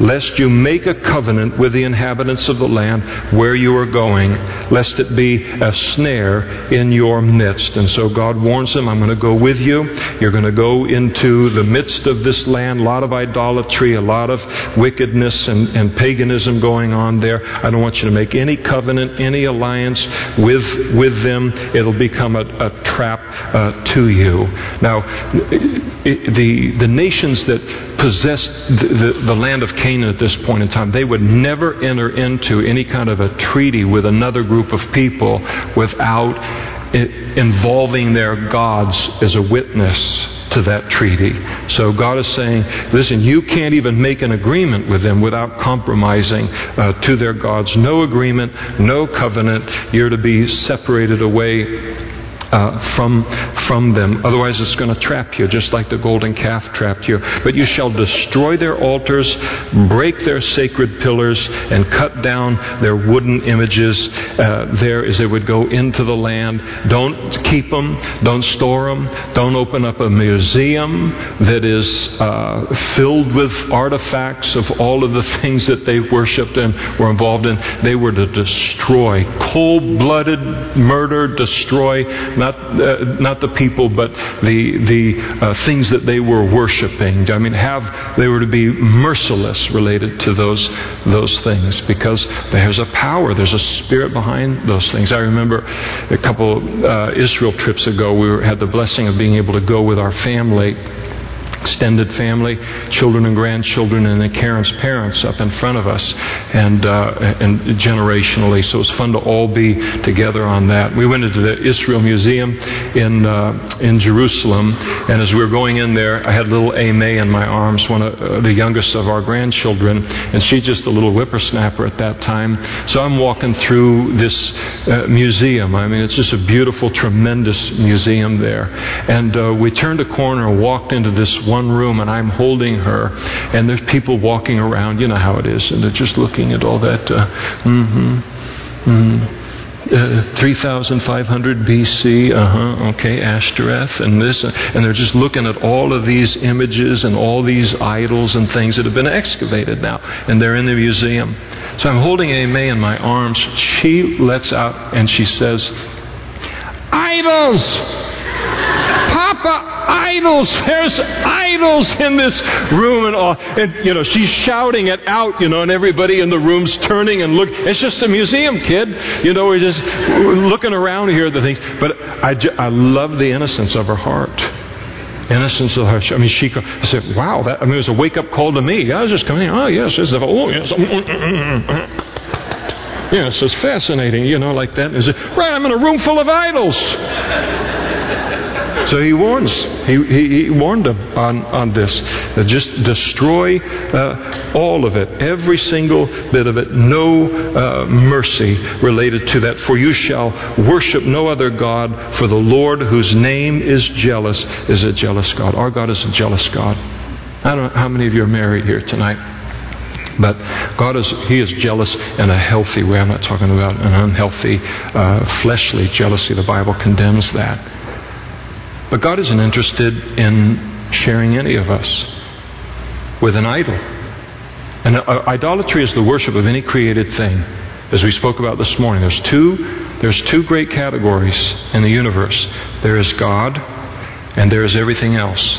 A: lest you make a covenant with the inhabitants of the land where you are going, lest it be a snare in your midst. And so God warns them, I'm going to go with you. You're going to go into the midst of this land, a lot of idolatry, a lot of wickedness and, and paganism going on there. I don't want you to make any covenant, any alliance with, with them. It'll become a, a trap uh, to you. Now, the, the nations that possessed the, the, the land of Canaan, Canaan at this point in time, they would never enter into any kind of a treaty with another group of people without involving their gods as a witness to that treaty. So God is saying, listen, you can't even make an agreement with them without compromising uh, to their gods. No agreement, no covenant. You're to be separated away uh, from, from them. Otherwise, it's going to trap you, just like the golden calf trapped you. But you shall destroy their altars, break their sacred pillars, and cut down their wooden images uh, there as they would go into the land. Don't keep them, don't store them, don't open up a museum that is uh, filled with artifacts of all of the things that they worshiped and were involved in. They were to destroy, cold blooded murder, destroy not, uh, not the people, but the, the uh, things that they were worshiping. I mean, have, they were to be merciless related to those, those things because there's a power, there's a spirit behind those things. I remember a couple uh, Israel trips ago, we were, had the blessing of being able to go with our family extended family, children and grandchildren, and then Karen's parents up in front of us, and uh, and generationally. So it was fun to all be together on that. We went into the Israel Museum in uh, in Jerusalem, and as we were going in there, I had little Ame in my arms, one of uh, the youngest of our grandchildren, and she's just a little whippersnapper at that time. So I'm walking through this uh, museum. I mean, it's just a beautiful, tremendous museum there, and uh, we turned a corner and walked into this one room and I'm holding her, and there's people walking around. You know how it is, and they're just looking at all that. Uh, mm-hmm, mm-hmm. Uh, 3500 BC, uh huh, okay, Ashtoreth, and this, and they're just looking at all of these images and all these idols and things that have been excavated now, and they're in the museum. So I'm holding Ame in my arms. She lets out and she says, Idols! Papa, idols. There's idols in this room and all. And, you know, she's shouting it out, you know, and everybody in the room's turning and look. It's just a museum, kid. You know, we're just looking around here at the things. But I, I love the innocence of her heart innocence of her. I mean, she. I said, "Wow, that." I mean, it was a wake-up call to me. I was just coming. Oh yes, it's oh yes. Mm, mm, mm, yes, it's fascinating, you know, like that. Is it right? I'm in a room full of idols. So he warns. He, he, he warned them on, on this. Just destroy uh, all of it, every single bit of it. No uh, mercy related to that. For you shall worship no other God, for the Lord, whose name is jealous, is a jealous God. Our God is a jealous God. I don't know how many of you are married here tonight. But God is, He is jealous in a healthy way. I'm not talking about an unhealthy, uh, fleshly jealousy. The Bible condemns that. But God isn't interested in sharing any of us with an idol. And uh, idolatry is the worship of any created thing. As we spoke about this morning, there's two, there's two great categories in the universe. There is God, and there is everything else.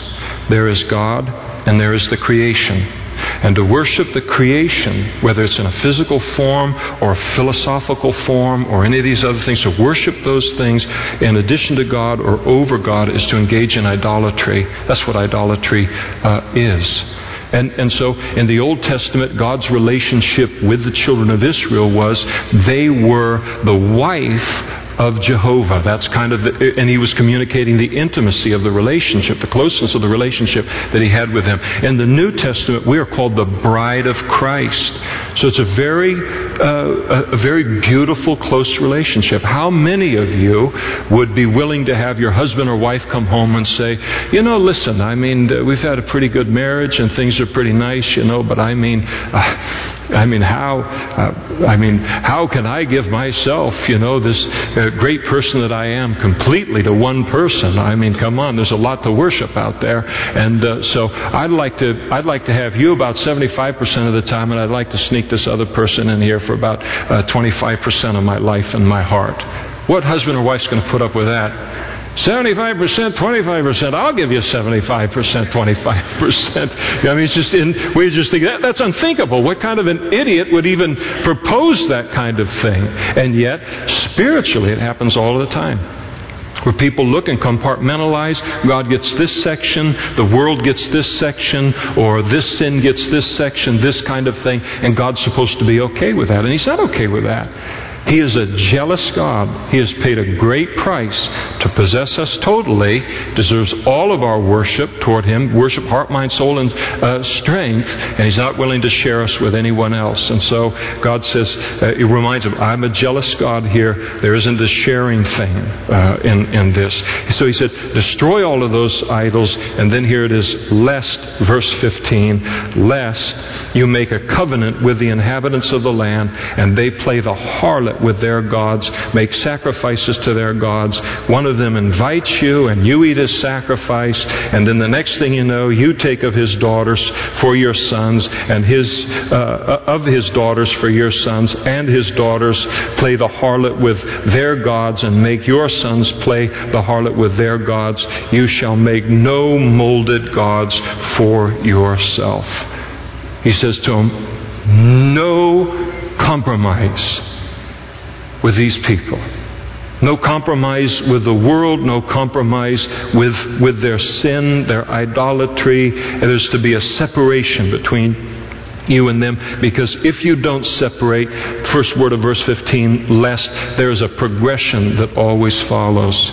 A: There is God, and there is the creation. And to worship the creation, whether it's in a physical form or a philosophical form or any of these other things, to worship those things in addition to God or over God is to engage in idolatry. That's what idolatry uh, is. And, and so in the Old Testament, God's relationship with the children of Israel was they were the wife of Jehovah. That's kind of, the, and he was communicating the intimacy of the relationship, the closeness of the relationship that he had with him. In the New Testament, we are called the bride of Christ. So it's a very, uh, a very beautiful, close relationship. How many of you would be willing to have your husband or wife come home and say, you know, listen, I mean, uh, we've had a pretty good marriage and things are pretty nice, you know, but I mean, uh, I mean, how, uh, I mean, how can I give myself, you know, this great person that I am completely to one person? I mean, come on, there's a lot to worship out there. And uh, so I'd like to, I'd like to have you about 75% of the time, and I'd like to sneak this other person in here for about 25% uh, of my life and my heart. What husband or wife's going to put up with that? 75%, 25%. I'll give you 75%, 25%. I mean, it's just in, we just think that, that's unthinkable. What kind of an idiot would even propose that kind of thing? And yet, spiritually, it happens all the time. Where people look and compartmentalize, God gets this section, the world gets this section, or this sin gets this section, this kind of thing, and God's supposed to be okay with that. And He's not okay with that. He is a jealous God. He has paid a great price to possess us totally, deserves all of our worship toward Him, worship, heart, mind, soul, and uh, strength, and He's not willing to share us with anyone else. And so God says, uh, He reminds him, I'm a jealous God here. There isn't a sharing thing uh, in, in this. So He said, destroy all of those idols, and then here it is, lest, verse 15, lest you make a covenant with the inhabitants of the land, and they play the harlot with their gods, make sacrifices to their gods. One of them invites you, and you eat his sacrifice, and then the next thing you know, you take of his daughters for your sons, and his uh, uh of his daughters for your sons, and his daughters play the harlot with their gods, and make your sons play the harlot with their gods. You shall make no molded gods for yourself. He says to him, No compromise with these people. No compromise with the world, no compromise with, with their sin, their idolatry. There's to be a separation between you and them because if you don't separate, first word of verse 15, lest there's a progression that always follows.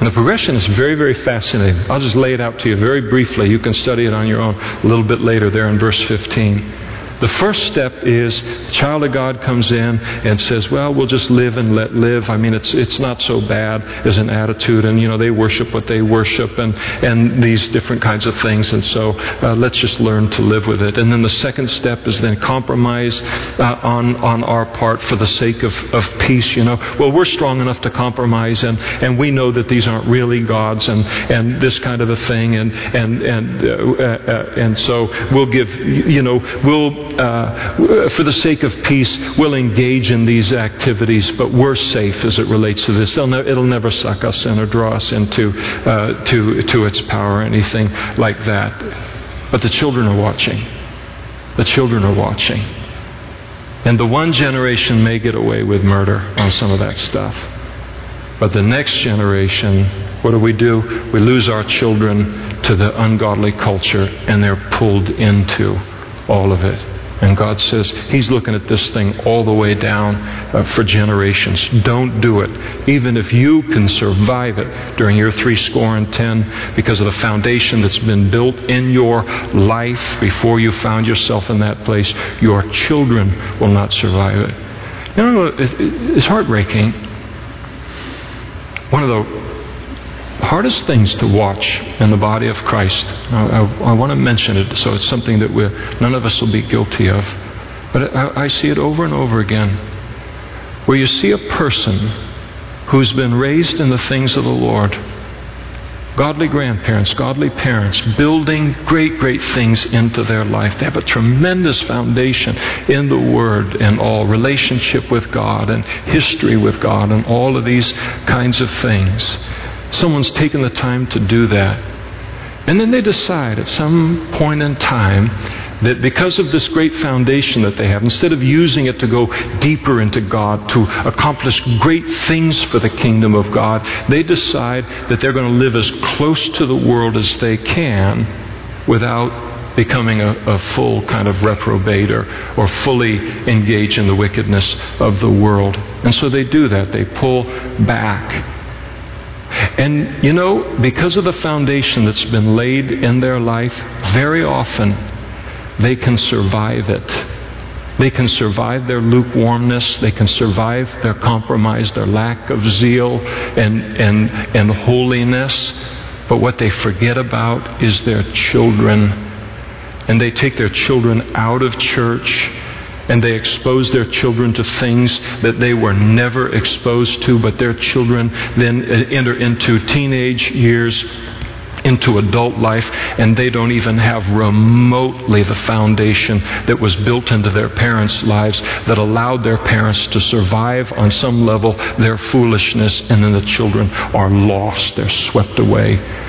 A: And the progression is very, very fascinating. I'll just lay it out to you very briefly. You can study it on your own a little bit later there in verse 15. The first step is the child of God comes in and says, Well, we'll just live and let live. I mean, it's, it's not so bad as an attitude. And, you know, they worship what they worship and, and these different kinds of things. And so uh, let's just learn to live with it. And then the second step is then compromise uh, on, on our part for the sake of, of peace. You know, well, we're strong enough to compromise and, and we know that these aren't really gods and, and this kind of a thing. And, and, and, uh, uh, uh and so we'll give, you know, we'll uh, for the sake of peace, will engage in these activities, but we're safe as it relates to this. Ne- it'll never suck us in or draw us into uh, to, to its power or anything like that. But the children are watching. The children are watching. And the one generation may get away with murder on some of that stuff. But the next generation, what do we do? We lose our children to the ungodly culture and they're pulled into all of it. And God says He's looking at this thing all the way down uh, for generations. Don't do it. Even if you can survive it during your three score and ten because of the foundation that's been built in your life before you found yourself in that place, your children will not survive it. You know, it's heartbreaking. One of the hardest things to watch in the body of Christ. I, I, I want to mention it so it's something that we're, none of us will be guilty of. But I, I see it over and over again. Where you see a person who's been raised in the things of the Lord, godly grandparents, godly parents, building great, great things into their life. They have a tremendous foundation in the Word and all relationship with God and history with God and all of these kinds of things. Someone's taken the time to do that. And then they decide at some point in time that because of this great foundation that they have, instead of using it to go deeper into God, to accomplish great things for the kingdom of God, they decide that they're going to live as close to the world as they can without becoming a, a full kind of reprobate or, or fully engage in the wickedness of the world. And so they do that. They pull back and you know, because of the foundation that's been laid in their life, very often they can survive it. They can survive their lukewarmness. They can survive their compromise, their lack of zeal and, and, and holiness. But what they forget about is their children. And they take their children out of church and they expose their children to things that they were never exposed to, but their children then uh, enter into teenage years into adult life, and they don't even have remotely the foundation that was built into their parents' lives that allowed their parents to survive on some level their foolishness, and then the children are lost. They're swept away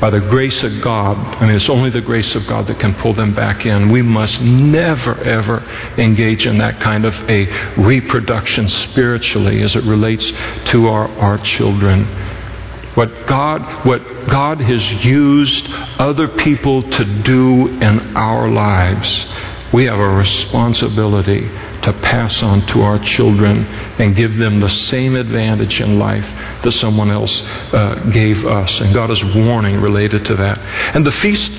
A: by the grace of God, I mean, it's only the grace of God that can pull them back in. We must never, ever engage in that kind of a reproduction spiritually as it relates to our, our children. What God, what God has used other people to do in our lives, we have a responsibility to pass on to our children and give them the same advantage in life that someone else uh, gave us. And God is warning related to that. And the feast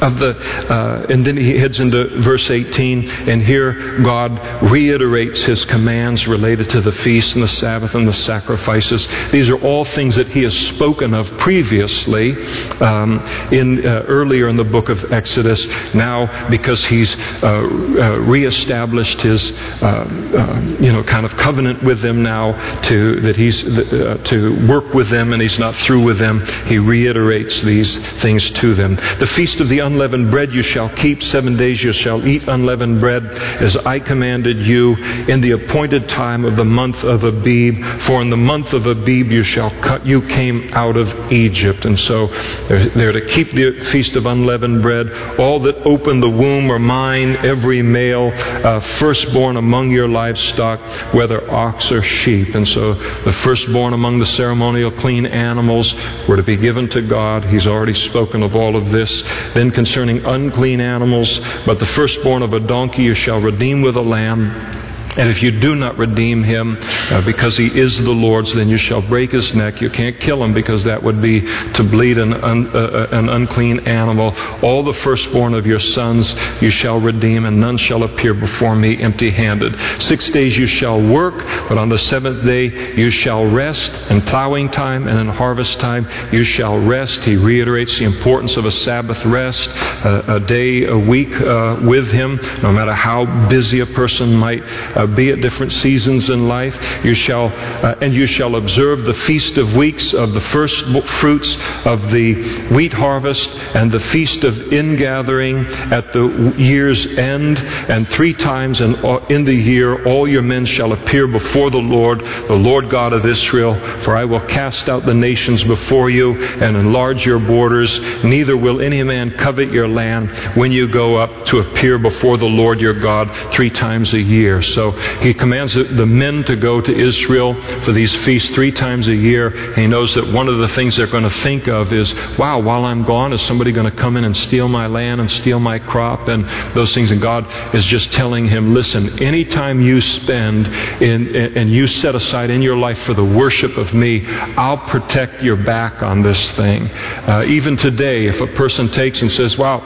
A: of the, uh, and then he heads into verse 18, and here God reiterates his commands related to the feast and the Sabbath and the sacrifices. These are all things that he has spoken of previously um, in uh, earlier in the book of Exodus. Now, because he's uh, uh reestablished his, uh, uh, you know, kind of covenant with them now to that he's to work with them, and he's not through with them. He reiterates these things to them. The feast of the unleavened bread you shall keep. Seven days you shall eat unleavened bread, as I commanded you, in the appointed time of the month of Abib. For in the month of Abib you shall cut. You came out of Egypt. And so they're, they're to keep the feast of unleavened bread. All that open the womb are mine, every male, uh, firstborn among your livestock, whether ox or sheep. And so the firstborn among the ceremonial clean animals were to be given to God. He's already spoken of all of this. Then concerning unclean animals, but the firstborn of a donkey you shall redeem with a lamb. And if you do not redeem him uh, because he is the Lord's, then you shall break his neck. You can't kill him because that would be to bleed an, un, uh, uh an unclean animal. All the firstborn of your sons you shall redeem, and none shall appear before me empty handed. Six days you shall work, but on the seventh day you shall rest. In plowing time and in harvest time you shall rest. He reiterates the importance of a Sabbath rest, uh, a day a week uh, with him, no matter how busy a person might uh, be at different seasons in life. You shall, uh, and you shall observe the feast of weeks of the first fruits of the wheat harvest and the feast of ingathering at the year's end. And three times in, uh, in the year all your men shall appear before the Lord, the Lord God of Israel. For I will cast out the nations before you and enlarge your borders. Neither will any man covet your land when you go up to appear before the Lord your God three times a year. So he commands the men to go to Israel for these feasts three times a year. He knows that one of the things they're going to think of is, wow, while I'm gone, is somebody going to come in and steal my land and steal my crop and those things? And God is just telling him, listen, any time you spend in, and you set aside in your life for the worship of me, I'll protect your back on this thing. Uh, even today, if a person takes and says, wow,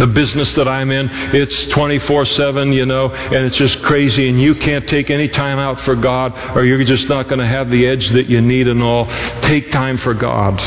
A: the business that I'm in, it's 24 7, you know, and it's just crazy, and you can't take any time out for God, or you're just not going to have the edge that you need and all. Take time for God.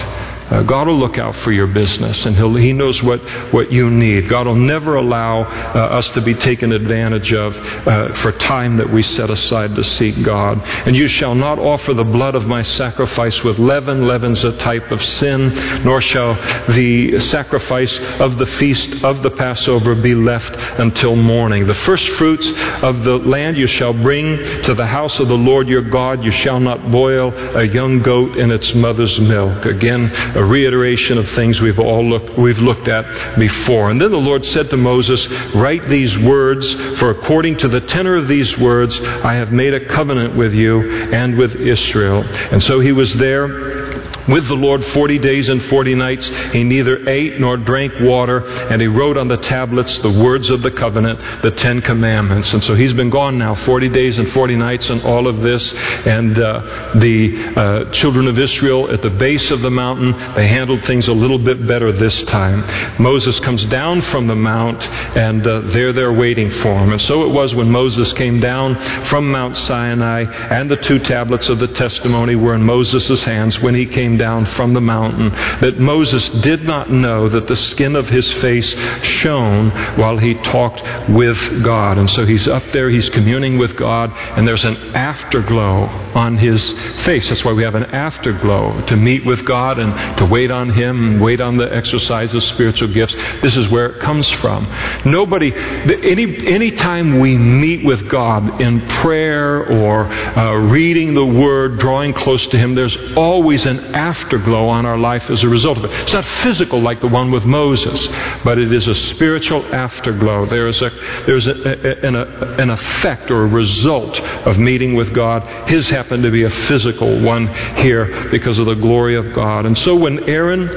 A: Uh, God will look out for your business, and He knows what, what you need. God will never allow uh, us to be taken advantage of uh, for time that we set aside to seek God. And you shall not offer the blood of my sacrifice with leaven. Leaven's a type of sin, nor shall the sacrifice of the feast of the Passover be left until morning. The first fruits of the land you shall bring to the house of the Lord your God. You shall not boil a young goat in its mother's milk. Again, a reiteration of things we've all looked, we've looked at before. And then the Lord said to Moses, Write these words, for according to the tenor of these words, I have made a covenant with you and with Israel. And so he was there with the Lord 40 days and 40 nights. He neither ate nor drank water, and he wrote on the tablets the words of the covenant, the Ten Commandments. And so he's been gone now 40 days and 40 nights and all of this. And uh, the uh, children of Israel at the base of the mountain, they handled things a little bit better this time. Moses comes down from the mount, and uh, they're there waiting for him. And so it was when Moses came down from Mount Sinai, and the two tablets of the testimony were in Moses' hands when he came came down from the mountain, that Moses did not know that the skin of his face shone while he talked with God. And so he's up there, he's communing with God, and there's an afterglow on his face. That's why we have an afterglow to meet with God and to wait on Him wait on the exercise of spiritual gifts. This is where it comes from. Nobody, any, any time we meet with God in prayer or uh, reading the Word, drawing close to Him, there's always an afterglow on our life as a result of it. It's not physical like the one with Moses, but it is a spiritual afterglow. There is, a, there's a, a, an, an effect or a result of meeting with God. His happened to be a physical one here because of the glory of God. And so when Aaron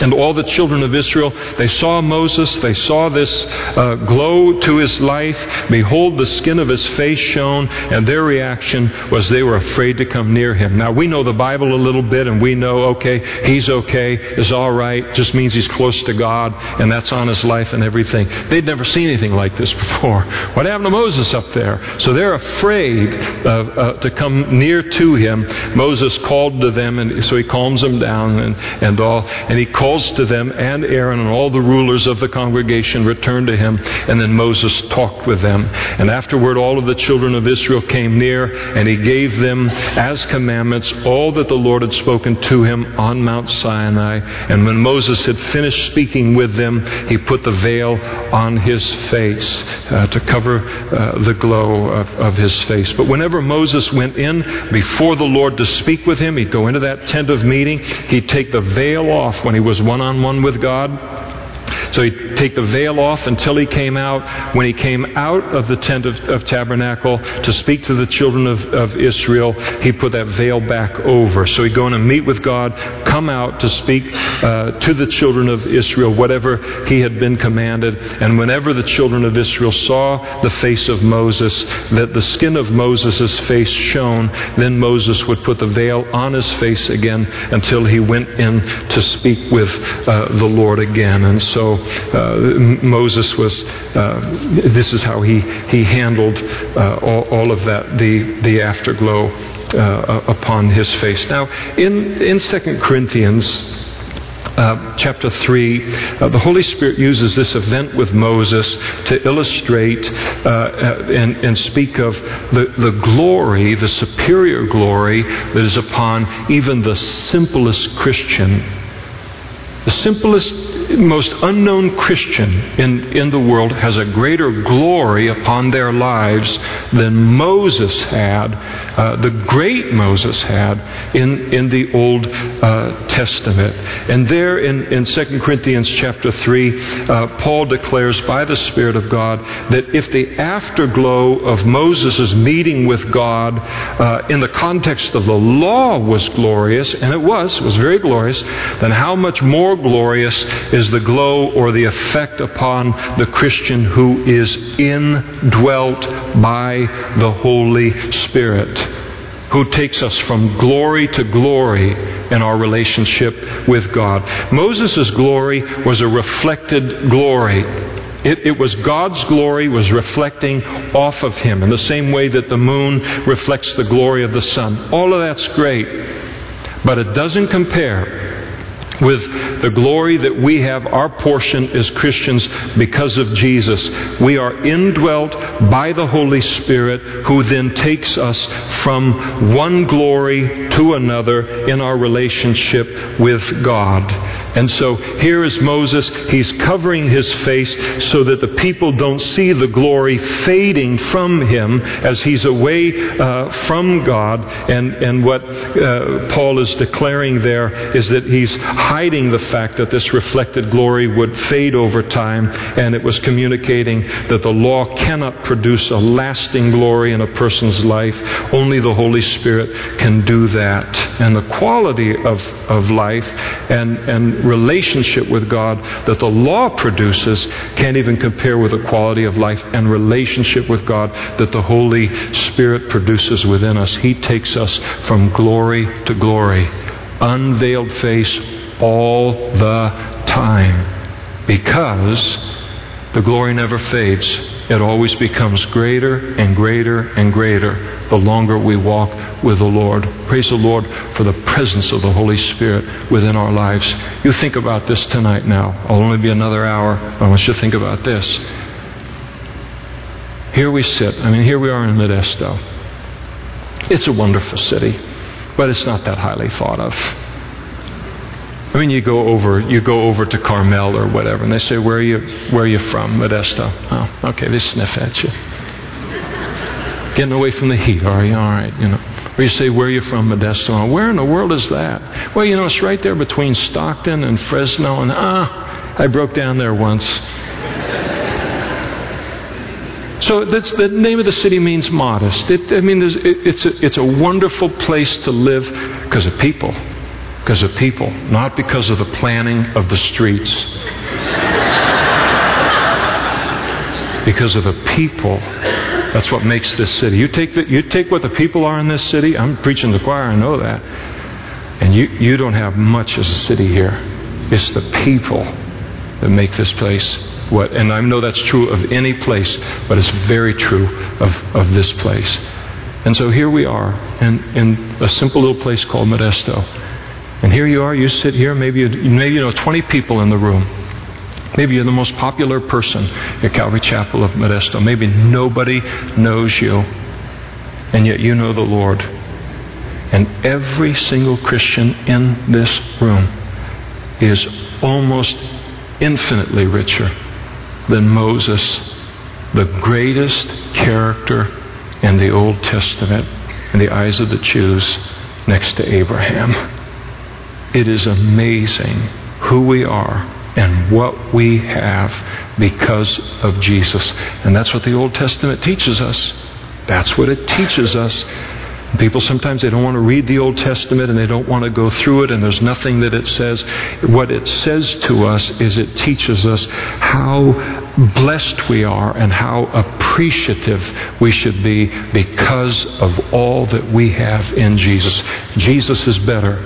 A: and all the children of Israel, they saw Moses, they saw this uh, glow to his life. Behold, the skin of his face shone, and their reaction was they were afraid to come near him. Now, we know the Bible a little bit, and we know, okay, he's okay, is all right, just means he's close to God, and that's on his life and everything. They'd never seen anything like this before. What happened to Moses up there? So they're afraid uh, to come near to him. Moses called to them, and so he calms them down and, and all, and he calls to them, and Aaron and all the rulers of the congregation returned to him. And then Moses talked with them. And afterward, all of the children of Israel came near, and he gave them as commandments all that the Lord had spoken to him on Mount Sinai. And when Moses had finished speaking with them, he put the veil on his face uh, to cover uh, the glow of, of his face. But whenever Moses went in before the Lord to speak with him, he'd go into that tent of meeting, he'd take the veil off when he was one on one with God. So he'd take the veil off until he came out. When he came out of the tent of, of tabernacle to speak to the children of, of Israel, he put that veil back over. So he'd go in and meet with God, come out to speak uh, to the children of Israel, whatever he had been commanded. And whenever the children of Israel saw the face of Moses, that the skin of Moses' face shone, then Moses would put the veil on his face again until he went in to speak with uh, the Lord again. And so uh, Moses was, uh, this is how he, he handled uh, all, all, of that, the, the afterglow upon his face. Now, in, in 2 Corinthians, uh, chapter 3, uh, the Holy Spirit uses this event with Moses to illustrate uh, and, and, speak of the, the glory, the superior glory that is upon even the simplest Christian the simplest, most unknown Christian in, in the world has a greater glory upon their lives than Moses had, uh, the great Moses had in, in the Old uh, Testament. And there in, in 2 Corinthians chapter 3, uh, Paul declares by the Spirit of God that if the afterglow of Moses' meeting with God uh, in the context of the law was glorious, and it was, it was very glorious, then how much more more glorious is the glow or the effect upon the Christian who is indwelt by the Holy Spirit, who takes us from glory to glory in our relationship with God. Moses' glory was a reflected glory. It, it, was God's glory was reflecting off of him in the same way that the moon reflects the glory of the sun. All of that's great, but it doesn't compare with the glory that we have, our portion as Christians because of Jesus. We are indwelt by the Holy Spirit, who then takes us from one glory to another in our relationship with God. And so here is Moses. He's covering his face so that the people don't see the glory fading from him as he's away uh, from God. And, and what uh, Paul is declaring there is that he's hiding the fact that this reflected glory would fade over time. And it was communicating that the law cannot produce a lasting glory in a person's life. Only the Holy Spirit can do that. And the quality of, of life and, and relationship with God that the law produces can't even compare with the quality of life and relationship with God that the Holy Spirit produces within us. He takes us from glory to glory, unveiled face all the time because the glory never fades. It always becomes greater and greater and greater the longer we walk with the Lord. Praise the Lord for the presence of the Holy Spirit within our lives. You think about this tonight now. I'll only be another hour. I want you to think about this. Here we sit. I mean, here we are in Modesto. It's a wonderful city, but it's not that highly thought of. I mean, you go over, you go over to Carmel or whatever, and they say, "Where are you? Where are you from, Modesto?" Oh, okay, they sniff at you. Getting away from the heat, are you? All right, you know. Or you say, "Where are you from, Modesto?" Where in the world is that? Well, you know, it's right there between Stockton and Fresno, and ah, I broke down there once. So the name of the city means modest. It, I mean, it, it's, a, it's a wonderful place to live because of people because of people, not because of the planning of the streets. because of the people. That's what makes this city. You take, the, you take what the people are in this city, I'm preaching the choir, I know that. And you, you don't have much as a city here. It's the people that make this place what. And I know that's true of any place, but it's very true of, of this place. And so here we are in, in a simple little place called Modesto. And here you are, you sit here, maybe you, maybe you know 20 people in the room. Maybe you're the most popular person at Calvary Chapel of Modesto. Maybe nobody knows you, and yet you know the Lord. And every single Christian in this room is almost infinitely richer than Moses, the greatest character in the Old Testament in the eyes of the Jews next to Abraham. It is amazing who we are and what we have because of Jesus. And that's what the Old Testament teaches us. That's what it teaches us. People sometimes they don't want to read the Old Testament and they don't want to go through it and there's nothing that it says. What it says to us is it teaches us how blessed we are and how appreciative we should be because of all that we have in Jesus. Jesus is better.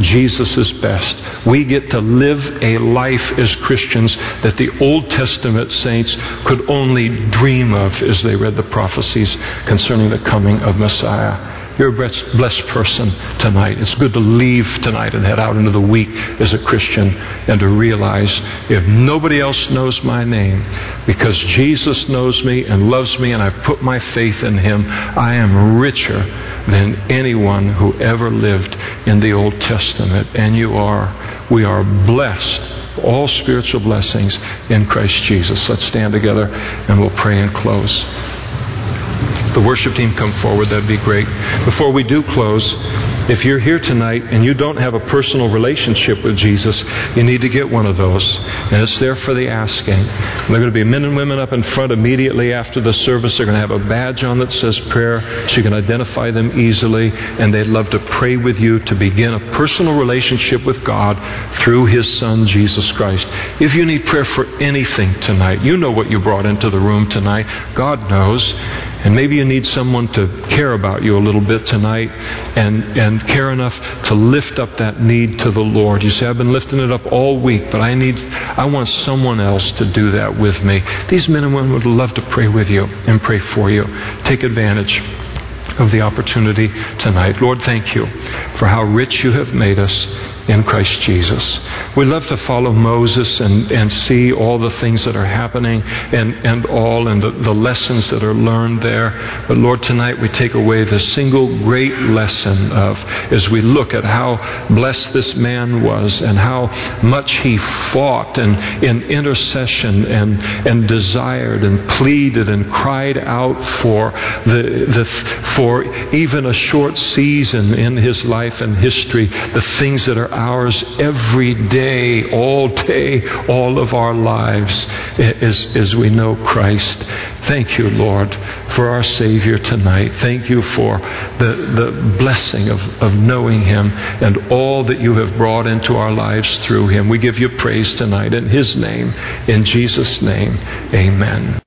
A: Jesus is best. We get to live a life as Christians that the Old Testament saints could only dream of as they read the prophecies concerning the coming of Messiah. You're a blessed person tonight. It's good to leave tonight and head out into the week as a Christian and to realize if nobody else knows my name, because Jesus knows me and loves me and I've put my faith in Him, I am richer than anyone who ever lived in the Old Testament. And you are. We are blessed all spiritual blessings in Christ Jesus. Let's stand together and we'll pray and close the worship team come forward, that'd be great. Before we do close, if you're here tonight and you don't have a personal relationship with Jesus, you need to get one of those. And it's there for the asking. And there are going to be men and women up in front immediately after the service. They're going to have a badge on that says prayer so you can identify them easily. And they'd love to pray with you to begin a personal relationship with God through His Son, Jesus Christ. If you need prayer for anything tonight, you know what you brought into the room tonight. God knows. And maybe you need someone to care about you a little bit tonight and, and care enough to lift up that need to the Lord. You say, I've been lifting it up all week, but I need, I want someone else to do that with me. These men and women would love to pray with you and pray for you. Take advantage of the opportunity tonight. Lord, thank you for how rich you have made us in Christ Jesus. We love to follow Moses and, and see all the things that are happening and, and all and the, the lessons that are learned there. But Lord, tonight we take away the single great lesson of as we look at how blessed this man was and how much he fought and in intercession and, and desired and pleaded and cried out for the, the for even a short season in his life and history, the things that are ours every day, all day, all of our lives as, as we know Christ. Thank you, Lord, for our Savior tonight. Thank you for the, the blessing of, of knowing Him and all that you have brought into our lives through Him. We give you praise tonight in His name, in Jesus' name. Amen.